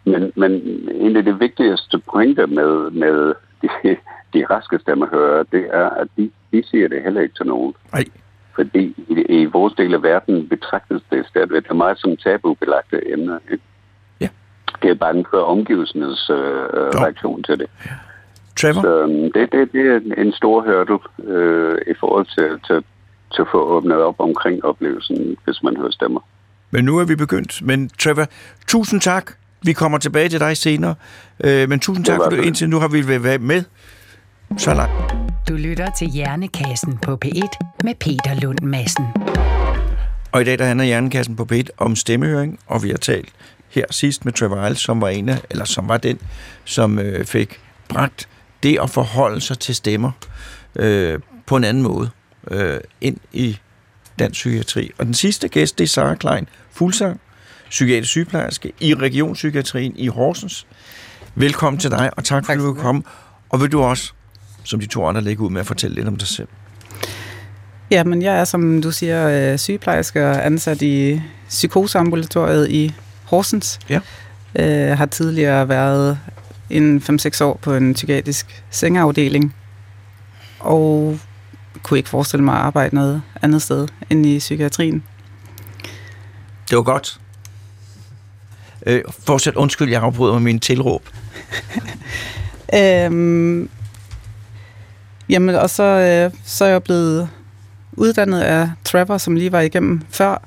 Men, men en af de vigtigste pointer med, med de, de raske stemmer hører, det er, at de de siger det heller ikke til nogen. Nej. Fordi i, i vores del af verden betragtes det stadigvæk meget som tabubelagte emner. Ikke? Ja. Det er bange for omgivelsernes øh, reaktion til det. Trevor? Så øhm, det, det, det er en stor hurdle øh, i forhold til, til, til at få åbnet op omkring oplevelsen, hvis man hører stemmer. Men nu er vi begyndt. Men Trevor, tusind tak. Vi kommer tilbage til dig senere. Øh, men tusind tak, for du indtil nu har vi været med så langt. Du lytter til Hjernekassen på P1 med Peter Lund Madsen. Og i dag der handler Hjernekassen på P1 om stemmehøring, og vi har talt her sidst med Trevor Iles, som var en af, eller som var den, som øh, fik bragt det at forholde sig til stemmer øh, på en anden måde øh, ind i dansk psykiatri. Og den sidste gæst, det er Sarah Klein Fuglsang, psykiatrisk sygeplejerske i Regionspsykiatrien i Horsens. Velkommen til dig, og tak, tak fordi du komme. Og vil du også, som de to andre, lægge ud med at fortælle lidt om dig selv? Ja, men jeg er, som du siger, sygeplejerske og ansat i psykoseambulatoriet i Horsens. Ja. Øh, har tidligere været en 5-6 år på en psykiatrisk sengeafdeling, og kunne ikke forestille mig at arbejde noget andet sted end i psykiatrien. Det var godt. Øh, fortsæt, undskyld, jeg afbryder med min tilråb. <laughs> øhm, jamen, og så, øh, så er jeg blevet uddannet af Trevor, som lige var igennem før.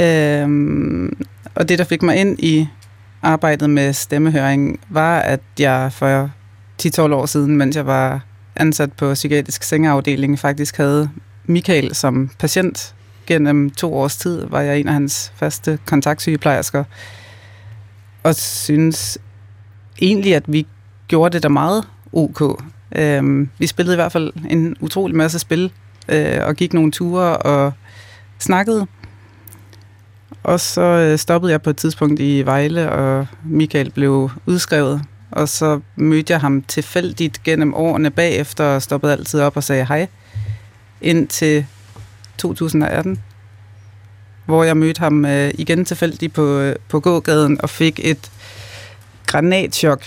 Øhm, og det, der fik mig ind i arbejdet med stemmehøring, var, at jeg for 10-12 år siden, mens jeg var ansat på psykiatrisk sengeafdeling, faktisk havde Michael som patient. Gennem to års tid var jeg en af hans faste kontaktsygeplejersker, og synes egentlig, at vi gjorde det der meget ok. Øhm, vi spillede i hvert fald en utrolig masse spil, øh, og gik nogle ture og snakkede. Og så øh, stoppede jeg på et tidspunkt i Vejle, og Michael blev udskrevet. Og så mødte jeg ham tilfældigt gennem årene bagefter, og stoppede altid op og sagde hej. Indtil 2018, hvor jeg mødte ham øh, igen tilfældigt på, øh, på gågaden og fik et granatchok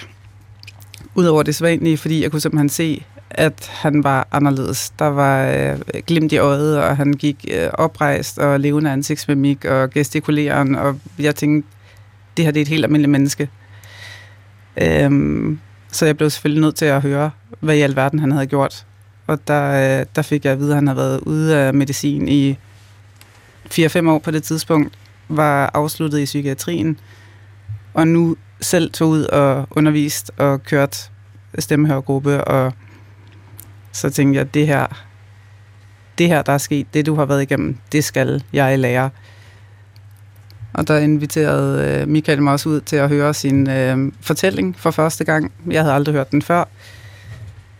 Udover det sædvanlige, fordi jeg kunne simpelthen se, at han var anderledes. Der var øh, glimt i øjet, og han gik øh, oprejst og levende ansigtsmimik og gestikuleren, og jeg tænkte, det her det er et helt almindeligt menneske. Øhm, så jeg blev selvfølgelig nødt til at høre, hvad i alverden han havde gjort. Og der, øh, der fik jeg at vide, at han havde været ude af medicin i 4-5 år på det tidspunkt, var afsluttet i psykiatrien, og nu selv tog ud og undervist og kørt stemmehørgruppe, og så tænkte jeg, det her, det her, der er sket, det du har været igennem, det skal jeg lære. Og der inviterede øh, Michael mig også ud til at høre sin øh, fortælling for første gang. Jeg havde aldrig hørt den før,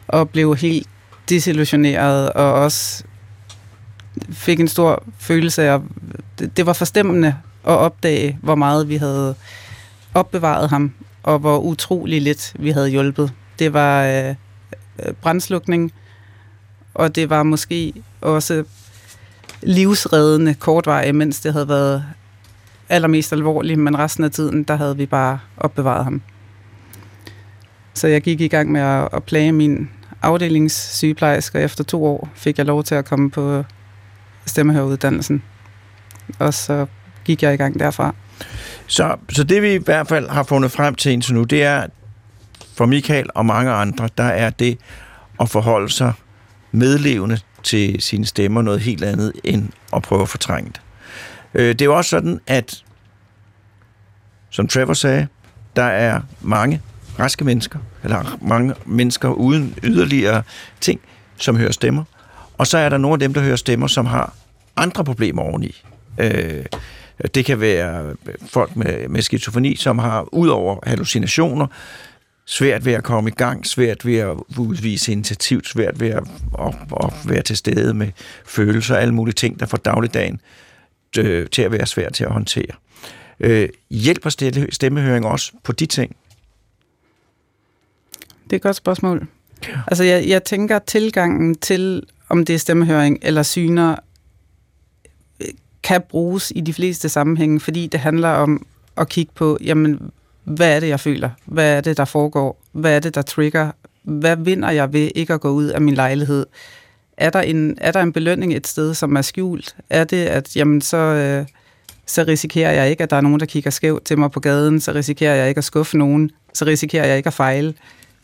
og blev helt desillusioneret, og også fik en stor følelse af, det, det var forstemmende at opdage, hvor meget vi havde opbevaret ham, og hvor utrolig lidt vi havde hjulpet. Det var øh, øh brændslukning, og det var måske også livsreddende kortvarigt, mens det havde været allermest alvorligt, men resten af tiden, der havde vi bare opbevaret ham. Så jeg gik i gang med at, at plage min afdelingssygeplejerske, og efter to år fik jeg lov til at komme på stemmehøruddannelsen. Og så gik jeg i gang derfra. Så, så det vi i hvert fald har fundet frem til indtil nu, det er for Michael og mange andre, der er det at forholde sig medlevende til sine stemmer noget helt andet end at prøve at fortrænge det. Øh, det er jo også sådan, at som Trevor sagde, der er mange raske mennesker, eller mange mennesker uden yderligere ting, som hører stemmer. Og så er der nogle af dem, der hører stemmer, som har andre problemer oveni. Øh, det kan være folk med, med skizofreni, som har ud over hallucinationer, svært ved at komme i gang, svært ved at udvise initiativ, svært ved at, at, at være til stede med følelser og alle mulige ting, der får dagligdagen øh, til at være svært til at håndtere. Øh, hjælper stemmehøring også på de ting? Det er et godt spørgsmål. Ja. Altså, jeg, jeg tænker, tilgangen til, om det er stemmehøring eller syner, kan bruges i de fleste sammenhænge, fordi det handler om at kigge på, jamen, hvad er det, jeg føler? Hvad er det, der foregår? Hvad er det, der trigger? Hvad vinder jeg ved ikke at gå ud af min lejlighed? er der, en, er der en belønning et sted, som er skjult? Er det, at jamen, så, øh, så risikerer jeg ikke, at der er nogen, der kigger skævt til mig på gaden, så risikerer jeg ikke at skuffe nogen, så risikerer jeg ikke at fejle.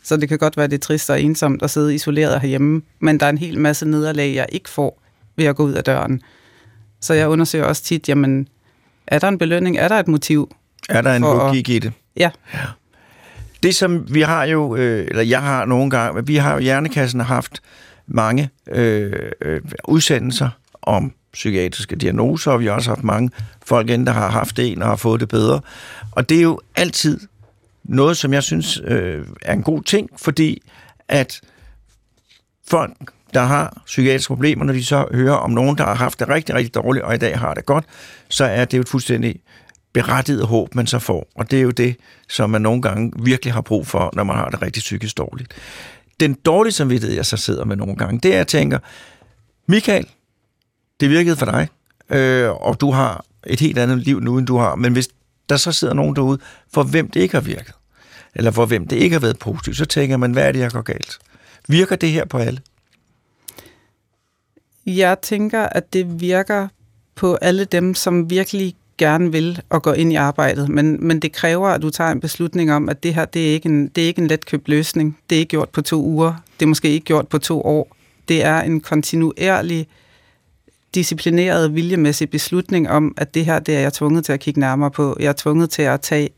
Så det kan godt være, det er trist og ensomt at sidde isoleret herhjemme, men der er en hel masse nederlag, jeg ikke får ved at gå ud af døren. Så jeg undersøger også tit, jamen, er der en belønning? Er der et motiv? Er der en For at- logik i det? Ja. Det som vi har jo, øh, eller jeg har nogle gange, vi har jo Hjernekassen haft mange øh, øh, udsendelser om psykiatriske diagnoser, og vi har også haft mange folk ind, der har haft en og har fået det bedre. Og det er jo altid noget, som jeg synes øh, er en god ting, fordi at folk, der har psykiatriske problemer, når de så hører om nogen, der har haft det rigtig, rigtig dårligt, og i dag har det godt, så er det jo et fuldstændig berettiget håb, man så får. Og det er jo det, som man nogle gange virkelig har brug for, når man har det rigtig psykisk dårligt. Den dårlige samvittighed, jeg så sidder med nogle gange, det er, at jeg tænker, Michael, det virkede for dig, øh, og du har et helt andet liv nu, end du har. Men hvis der så sidder nogen derude, for hvem det ikke har virket, eller for hvem det ikke har været positivt, så tænker man, hvad er det, jeg går galt? Virker det her på alle? Jeg tænker, at det virker på alle dem, som virkelig gerne vil og gå ind i arbejdet, men, men det kræver, at du tager en beslutning om, at det her det er ikke en, det er ikke en letkøbt løsning. Det er ikke gjort på to uger. Det er måske ikke gjort på to år. Det er en kontinuerlig, disciplineret, viljemæssig beslutning om, at det her det er jeg tvunget til at kigge nærmere på. Jeg er tvunget til at tage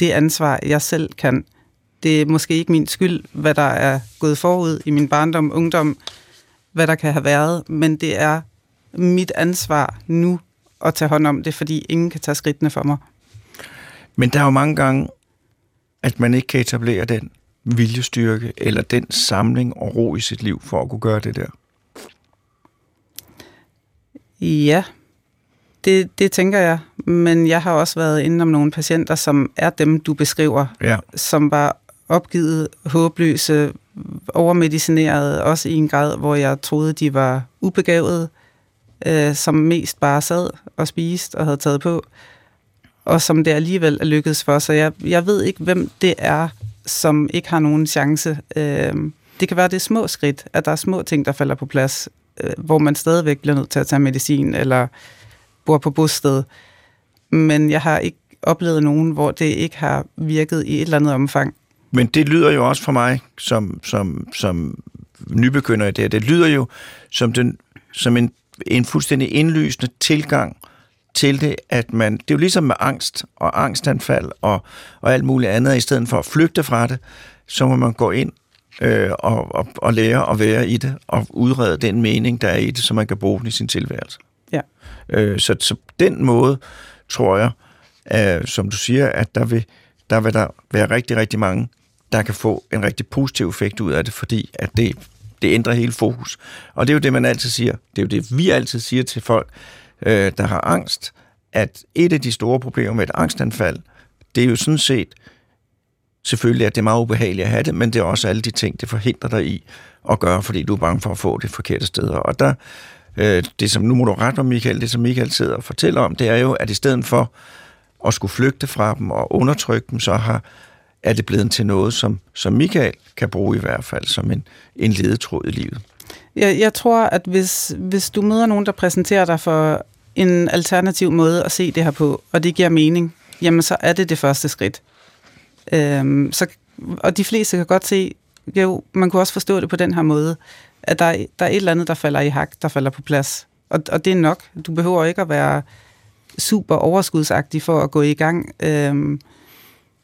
det ansvar, jeg selv kan. Det er måske ikke min skyld, hvad der er gået forud i min barndom, ungdom, hvad der kan have været, men det er mit ansvar nu at tage hånd om det, fordi ingen kan tage skridtene for mig. Men der er jo mange gange, at man ikke kan etablere den viljestyrke, eller den samling og ro i sit liv, for at kunne gøre det der. Ja, det, det tænker jeg. Men jeg har også været inde om nogle patienter, som er dem, du beskriver, Ja. som var opgivet, håbløse, overmedicineret, også i en grad, hvor jeg troede, de var ubegavede, øh, som mest bare sad og spiste og havde taget på, og som det alligevel er lykkedes for. Så jeg, jeg ved ikke, hvem det er, som ikke har nogen chance. Øh, det kan være, det er små skridt, at der er små ting, der falder på plads, øh, hvor man stadigvæk bliver nødt til at tage medicin, eller bor på bosted. Men jeg har ikke oplevet nogen, hvor det ikke har virket i et eller andet omfang. Men det lyder jo også for mig, som, som, som nybegynder i det her, det lyder jo som, den, som en, en fuldstændig indlysende tilgang til det, at man, det er jo ligesom med angst og angstanfald og, og alt muligt andet, i stedet for at flygte fra det, så må man gå ind øh, og, og, og lære at være i det, og udrede den mening, der er i det, så man kan bruge den i sin tilværelse. Ja. Øh, så, så den måde, tror jeg, øh, som du siger, at der vil, der vil der være rigtig, rigtig mange, der kan få en rigtig positiv effekt ud af det, fordi at det, det ændrer hele fokus. Og det er jo det, man altid siger. Det er jo det, vi altid siger til folk, øh, der har angst, at et af de store problemer med et angstanfald, det er jo sådan set, selvfølgelig at det er meget ubehageligt at have det, men det er også alle de ting, det forhindrer dig i at gøre, fordi du er bange for at få det forkerte steder. Og der, øh, det som, nu må du rette mig, Michael, det som Michael sidder og fortæller om, det er jo, at i stedet for og skulle flygte fra dem og undertrykke dem, så har, er det blevet til noget, som, som Michael kan bruge i hvert fald som en, en ledetråd i livet. Jeg, jeg tror, at hvis, hvis du møder nogen, der præsenterer dig for en alternativ måde at se det her på, og det giver mening, jamen så er det det første skridt. Øhm, så, og de fleste kan godt se, jo, man kunne også forstå det på den her måde, at der, der er et eller andet, der falder i hak, der falder på plads. Og, og det er nok. Du behøver ikke at være super overskudsagtig for at gå i gang. Øhm,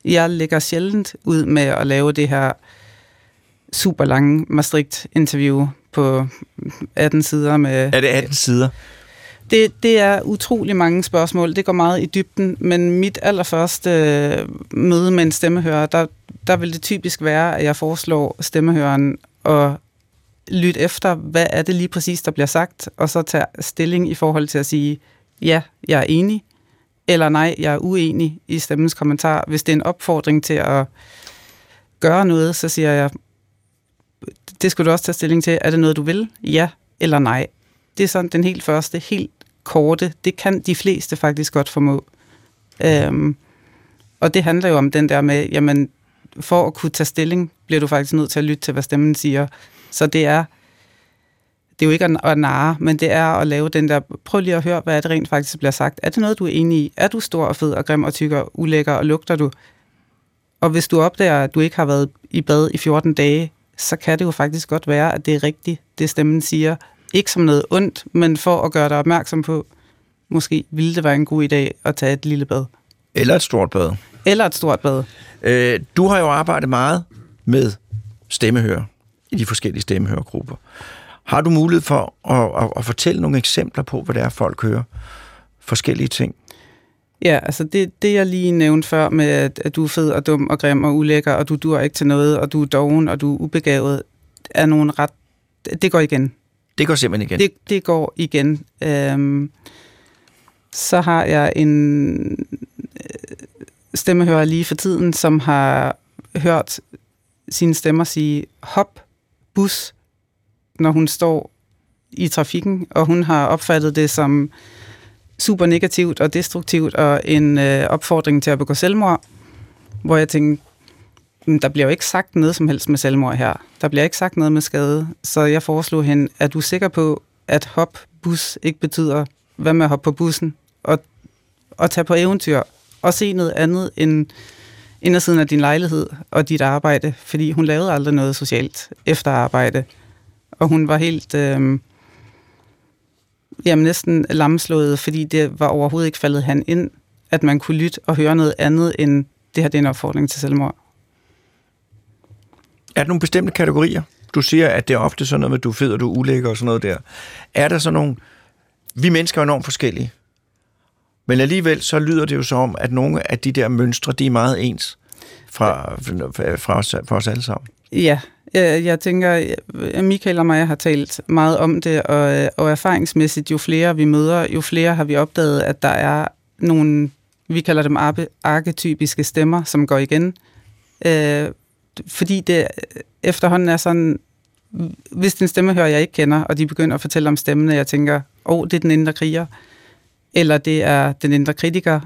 jeg lægger sjældent ud med at lave det her super lange Maastricht-interview på 18 sider med... Er det 18 sider? Det, det er utrolig mange spørgsmål. Det går meget i dybden, men mit allerførste øh, møde med en stemmehører, der, der vil det typisk være, at jeg foreslår stemmehøreren at lytte efter, hvad er det lige præcis, der bliver sagt, og så tage stilling i forhold til at sige, ja, jeg er enig, eller nej, jeg er uenig i stemmens kommentar. Hvis det er en opfordring til at gøre noget, så siger jeg, det skal du også tage stilling til. Er det noget, du vil? Ja eller nej? Det er sådan den helt første, helt korte. Det kan de fleste faktisk godt formå. Øhm, og det handler jo om den der med, jamen, for at kunne tage stilling, bliver du faktisk nødt til at lytte til, hvad stemmen siger. Så det er det er jo ikke at, at narre, men det er at lave den der, prøv lige at høre, hvad er det rent faktisk bliver sagt. Er det noget, du er enig i? Er du stor og fed og grim og tyk og ulækker, og lugter du? Og hvis du opdager, at du ikke har været i bad i 14 dage, så kan det jo faktisk godt være, at det er rigtigt, det stemmen siger. Ikke som noget ondt, men for at gøre dig opmærksom på, måske ville det være en god idé at tage et lille bad. Eller et stort bad. Eller et stort bad. Øh, du har jo arbejdet meget med stemmehør i de forskellige stemmehørgrupper. Har du mulighed for at, at, at fortælle nogle eksempler på, hvad det er, folk hører? Forskellige ting. Ja, altså det, det jeg lige nævnte før med, at, at du er fed og dum og grim og ulækker, og du dur ikke til noget, og du er doven, og du er ubegavet, er nogle ret... Det går igen. Det går simpelthen igen. Det, det går igen. Øhm, så har jeg en øh, stemmehører lige for tiden, som har hørt sine stemmer sige hop, bus, når hun står i trafikken, og hun har opfattet det som super negativt og destruktivt, og en øh, opfordring til at begå selvmord, hvor jeg tænkte, mm, der bliver jo ikke sagt noget som helst med selvmord her. Der bliver ikke sagt noget med skade. Så jeg foreslog hende, er du sikker på, at hop bus ikke betyder, hvad med at hoppe på bussen og, og tage på eventyr og se noget andet end indersiden af din lejlighed og dit arbejde, fordi hun lavede aldrig noget socialt efter arbejde. Og hun var helt øh, jamen, næsten lamslået, fordi det var overhovedet ikke faldet han ind, at man kunne lytte og høre noget andet end det her det er en opfordring til selvmord. Er der nogle bestemte kategorier? Du siger, at det er ofte sådan noget med, at du er fed og du er ulækker og sådan noget der. Er der sådan nogle... Vi mennesker er enormt forskellige. Men alligevel så lyder det jo som, at nogle af de der mønstre, de er meget ens fra, fra, os, fra os alle sammen. Ja, jeg, jeg tænker, øh, Michael og mig har talt meget om det, og, øh, og erfaringsmæssigt, jo flere vi møder, jo flere har vi opdaget, at der er nogle, vi kalder dem arketypiske stemmer, som går igen. Øh, fordi det efterhånden er sådan, hvis den stemme hører, jeg ikke kender, og de begynder at fortælle om stemmen, og jeg tænker, åh, oh, det er den indre kriger, eller det er den indre kritiker,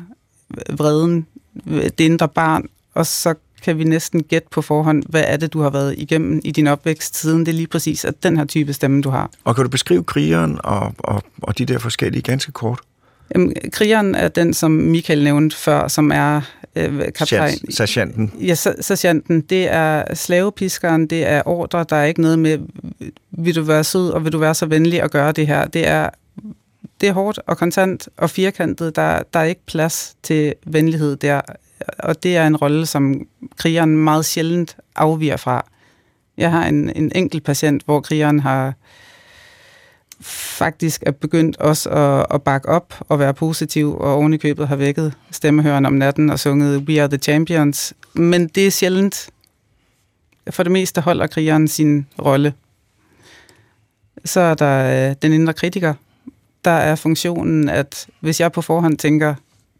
vreden, det indre barn, og så kan vi næsten gætte på forhånd, hvad er det, du har været igennem i din opvækst, siden det er lige præcis at den her type stemme, du har. Og kan du beskrive krigeren og, og, og de der forskellige ganske kort? Jamen, krigeren er den, som Michael nævnte før, som er øh, kaptajn. Sergeanten. Ja, sergeanten. Det er slavepiskeren, det er ordre, der er ikke noget med, vil du være sød, og vil du være så venlig at gøre det her. Det er, det er hårdt og kontant og firkantet. Der, der er ikke plads til venlighed der. Og det er en rolle, som krigeren meget sjældent afviger fra. Jeg har en, en enkelt patient, hvor krigeren har faktisk er begyndt også at, at bakke op og være positiv, og ovenikøbet købet har vækket stemmehøren om natten og sunget We are the champions. Men det er sjældent. For det meste holder krigeren sin rolle. Så er der øh, den indre kritiker. Der er funktionen, at hvis jeg på forhånd tænker,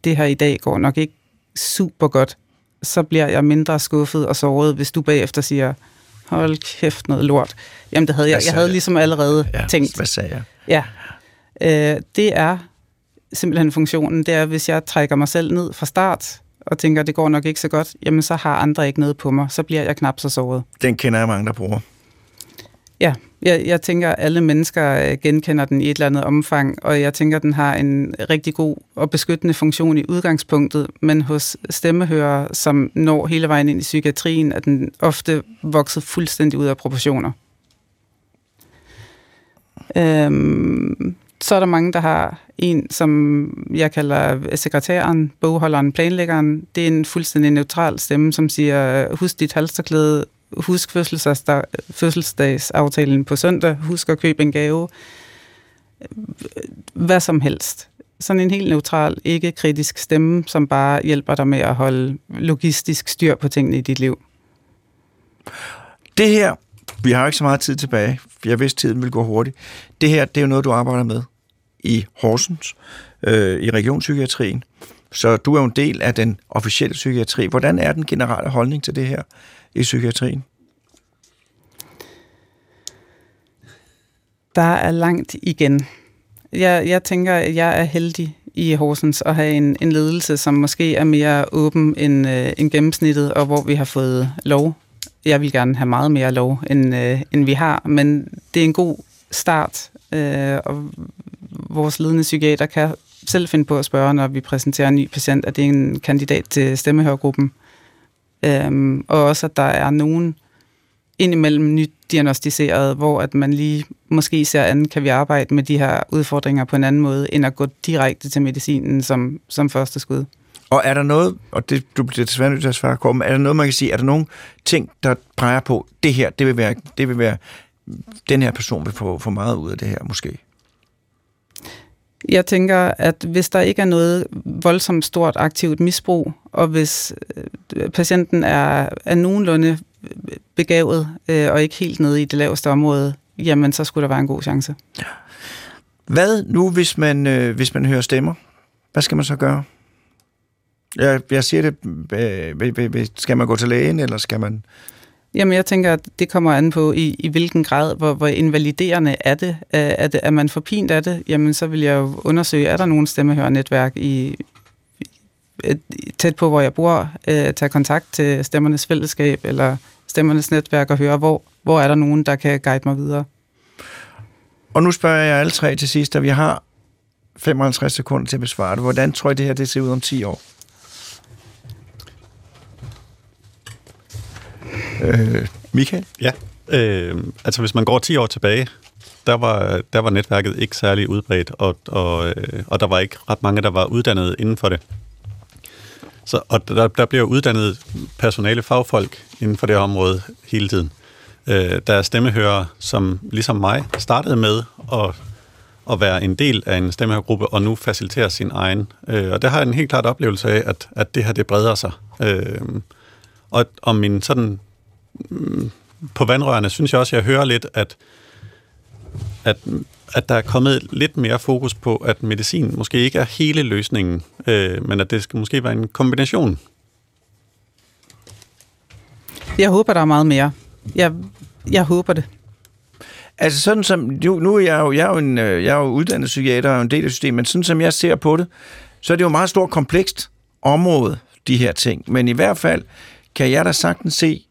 det her i dag går nok ikke super godt, så bliver jeg mindre skuffet og såret, hvis du bagefter siger, hold kæft noget lort. Jamen det havde jeg, jeg havde ligesom allerede ja, tænkt. Hvad sagde jeg? Ja, øh, det er simpelthen funktionen, det er, hvis jeg trækker mig selv ned fra start, og tænker, det går nok ikke så godt, jamen så har andre ikke noget på mig, så bliver jeg knap så såret. Den kender jeg mange, der bruger. Ja, jeg, jeg tænker, at alle mennesker øh, genkender den i et eller andet omfang, og jeg tænker, at den har en rigtig god og beskyttende funktion i udgangspunktet, men hos stemmehører, som når hele vejen ind i psykiatrien, er den ofte vokset fuldstændig ud af proportioner. Øhm, så er der mange, der har en, som jeg kalder sekretæren, bogholderen, planlæggeren. Det er en fuldstændig neutral stemme, som siger, husk dit halsterklæde, husk fødselsdagsaftalen på søndag, husk at købe en gave, hvad som helst. Sådan en helt neutral, ikke kritisk stemme, som bare hjælper dig med at holde logistisk styr på tingene i dit liv. Det her, vi har ikke så meget tid tilbage, jeg vidste, tiden ville gå hurtigt. Det her, det er jo noget, du arbejder med i Horsens, øh, i regionpsykiatrien. Så du er jo en del af den officielle psykiatri. Hvordan er den generelle holdning til det her i psykiatrien? Der er langt igen. Jeg, jeg tænker, at jeg er heldig i Horsens at have en, en ledelse, som måske er mere åben end, øh, end gennemsnittet, og hvor vi har fået lov. Jeg vil gerne have meget mere lov, end, øh, end vi har, men det er en god start, øh, og vores ledende psykiater kan selv finde på at spørge, når vi præsenterer en ny patient, at det er en kandidat til stemmehørgruppen. Øhm, og også, at der er nogen indimellem nyt diagnostiseret, hvor at man lige måske ser anden, kan vi arbejde med de her udfordringer på en anden måde, end at gå direkte til medicinen som, som første skud. Og er der noget, og det, du bliver desværre nødt til at svare, Korben, er der noget, man kan sige, er der nogle ting, der peger på, det her, det vil være, det vil være den her person vil få for meget ud af det her, måske? Jeg tænker, at hvis der ikke er noget voldsomt stort aktivt misbrug, og hvis øh, patienten er, er nogenlunde øh, begavet øh, og ikke helt nede i det laveste område, jamen så skulle der være en god chance. Hvad nu, hvis man, øh, hvis man hører stemmer? Hvad skal man så gøre? Jeg, jeg siger det, øh, skal man gå til lægen, eller skal man... Jamen, jeg tænker, at det kommer an på, i, i hvilken grad, hvor, hvor invaliderende er det. Er, det. er man forpint af det, jamen så vil jeg jo undersøge, er der nogen stemmehørnetværk i, tæt på, hvor jeg bor, øh, tage kontakt til Stemmernes Fællesskab eller Stemmernes Netværk og høre, hvor, hvor er der nogen, der kan guide mig videre. Og nu spørger jeg alle tre til sidst, at vi har 55 sekunder til at besvare det. Hvordan tror I, det her det ser ud om 10 år? Øh, Michael? Ja, øh, altså hvis man går 10 år tilbage, der var, der var netværket ikke særlig udbredt, og, og, øh, og der var ikke ret mange, der var uddannet inden for det. Så, og der, der bliver uddannet personale fagfolk inden for det område hele tiden. Øh, der er stemmehører, som ligesom mig startede med at, at være en del af en stemmehørgruppe, og nu faciliterer sin egen. Øh, og der har jeg en helt klart oplevelse af, at, at det her det breder sig. Øh, og, og min sådan på vandrørene synes jeg også, at jeg hører lidt, at, at at der er kommet lidt mere fokus på, at medicin måske ikke er hele løsningen, øh, men at det skal måske være en kombination. Jeg håber, der er meget mere. Jeg, jeg håber det. Altså sådan som, nu, nu er jeg jo, jeg er jo, en, øh, jeg er jo uddannet psykiater og en del af systemet, men sådan som jeg ser på det, så er det jo et meget stort komplekst område, de her ting. Men i hvert fald kan jeg da sagtens se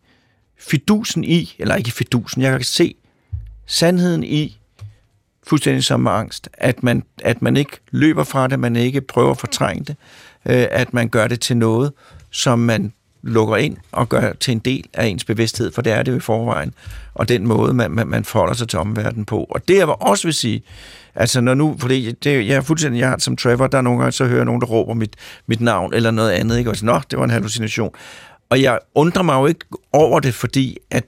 fidusen i, eller ikke fidusen, jeg kan se sandheden i, fuldstændig som med angst, at man, at man ikke løber fra det, man ikke prøver at fortrænge det, øh, at man gør det til noget, som man lukker ind og gør til en del af ens bevidsthed, for det er det jo i forvejen, og den måde, man, man, man forholder sig til omverdenen på. Og det jeg også vil sige, altså når nu, fordi det, jeg er fuldstændig, jeg som Trevor, der er nogle gange, så hører nogen, der råber mit, mit navn eller noget andet, ikke? og så, nå, det var en hallucination. Og jeg undrer mig jo ikke over det, fordi at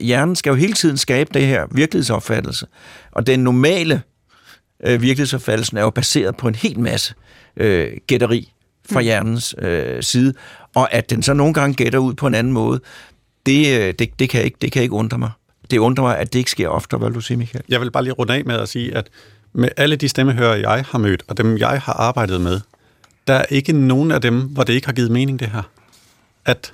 hjernen skal jo hele tiden skabe det her virkelighedsopfattelse. Og den normale øh, virkelighedsopfattelse er jo baseret på en hel masse øh, gætteri fra mm. hjernens øh, side. Og at den så nogle gange gætter ud på en anden måde, det, øh, det, det, kan, ikke, det kan ikke undre mig. Det undrer mig, at det ikke sker oftere, hvad du siger, Michael? Jeg vil bare lige runde af med at sige, at med alle de stemmehører, jeg har mødt, og dem, jeg har arbejdet med, der er ikke nogen af dem, hvor det ikke har givet mening, det her. At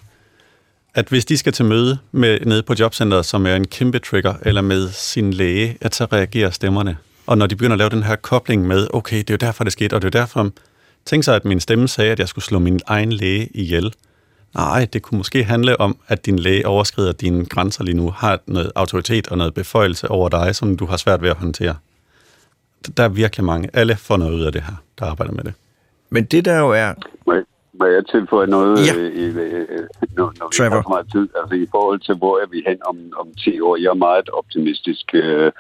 at hvis de skal til møde med, nede på jobcentret, som er en kæmpe trigger, eller med sin læge, at så reagerer stemmerne. Og når de begynder at lave den her kobling med, okay, det er jo derfor, det skete, og det er derfor, tænk sig, at min stemme sagde, at jeg skulle slå min egen læge ihjel. Nej, det kunne måske handle om, at din læge overskrider dine grænser lige nu, har noget autoritet og noget beføjelse over dig, som du har svært ved at håndtere. Der er virkelig mange. Alle får noget ud af det her, der arbejder med det. Men det der jo er, må jeg tilføje noget, ja. øh, øh, når, når vi har så meget tid? Altså i forhold til, hvor er vi hen om, om 10 år? Jeg er meget optimistisk øh,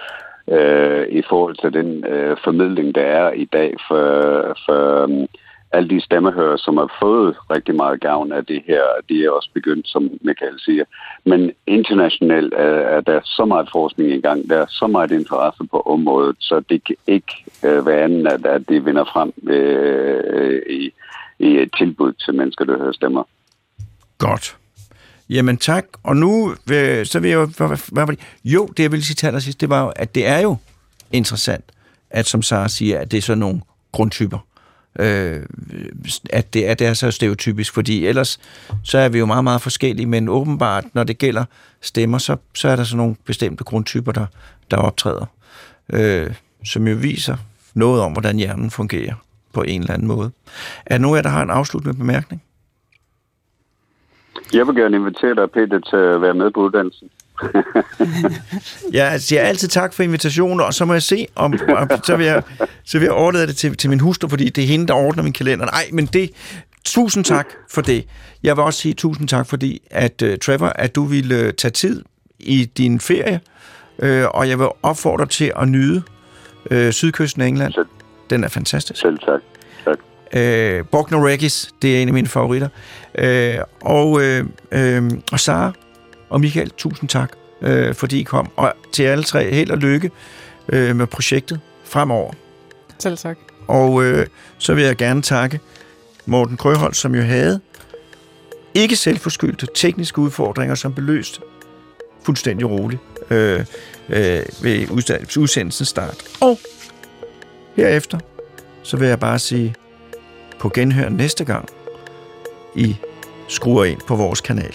øh, i forhold til den øh, formidling, der er i dag for, for um, alle de stemmehører, som har fået rigtig meget gavn af det her. De er også begyndt, som Michael siger. Men internationalt er, er der så meget forskning i gang. Der er så meget interesse på området, så det kan ikke øh, være andet, at, at det vinder frem øh, i i et tilbud til mennesker, der hører stemmer. Godt. Jamen tak. Og nu, øh, så vil jeg jo... Hvad, hvad var det? Jo, det jeg ville sige til sidst, det var jo, at det er jo interessant, at som Sara siger, at det er sådan nogle grundtyper. Øh, at det, at det er så stereotypisk, fordi ellers så er vi jo meget, meget forskellige, men åbenbart, når det gælder stemmer, så, så er der sådan nogle bestemte grundtyper, der, der optræder, øh, som jo viser noget om, hvordan hjernen fungerer på en eller anden måde. Er der nogen af jer, der har en afsluttende bemærkning? Jeg vil gerne invitere dig, Peter, til at være med på uddannelsen. <laughs> jeg siger altid tak for invitationen, og så må jeg se, om, om så, vil jeg, så vil jeg overlade det til, til min hustru, fordi det er hende, der ordner min kalender. Nej, men det, tusind tak for det. Jeg vil også sige tusind tak, fordi at uh, Trevor, at du ville uh, tage tid i din ferie, uh, og jeg vil opfordre dig til at nyde uh, sydkysten af England. Selv, Den er fantastisk. selv tak. tak. Øh, Bogner Regis, det er en af mine favoritter. Øh, og, øh, øh, og Sara og Michael, tusind tak, øh, fordi I kom. Og til alle tre, held og lykke øh, med projektet fremover. Selv tak. Og øh, så vil jeg gerne takke Morten Krøholt, som jo havde ikke selvforskyldte tekniske udfordringer, som blev løst fuldstændig roligt øh, øh, ved udsendelsens start. Og herefter, så vil jeg bare sige på genhør næste gang, I skruer ind på vores kanal.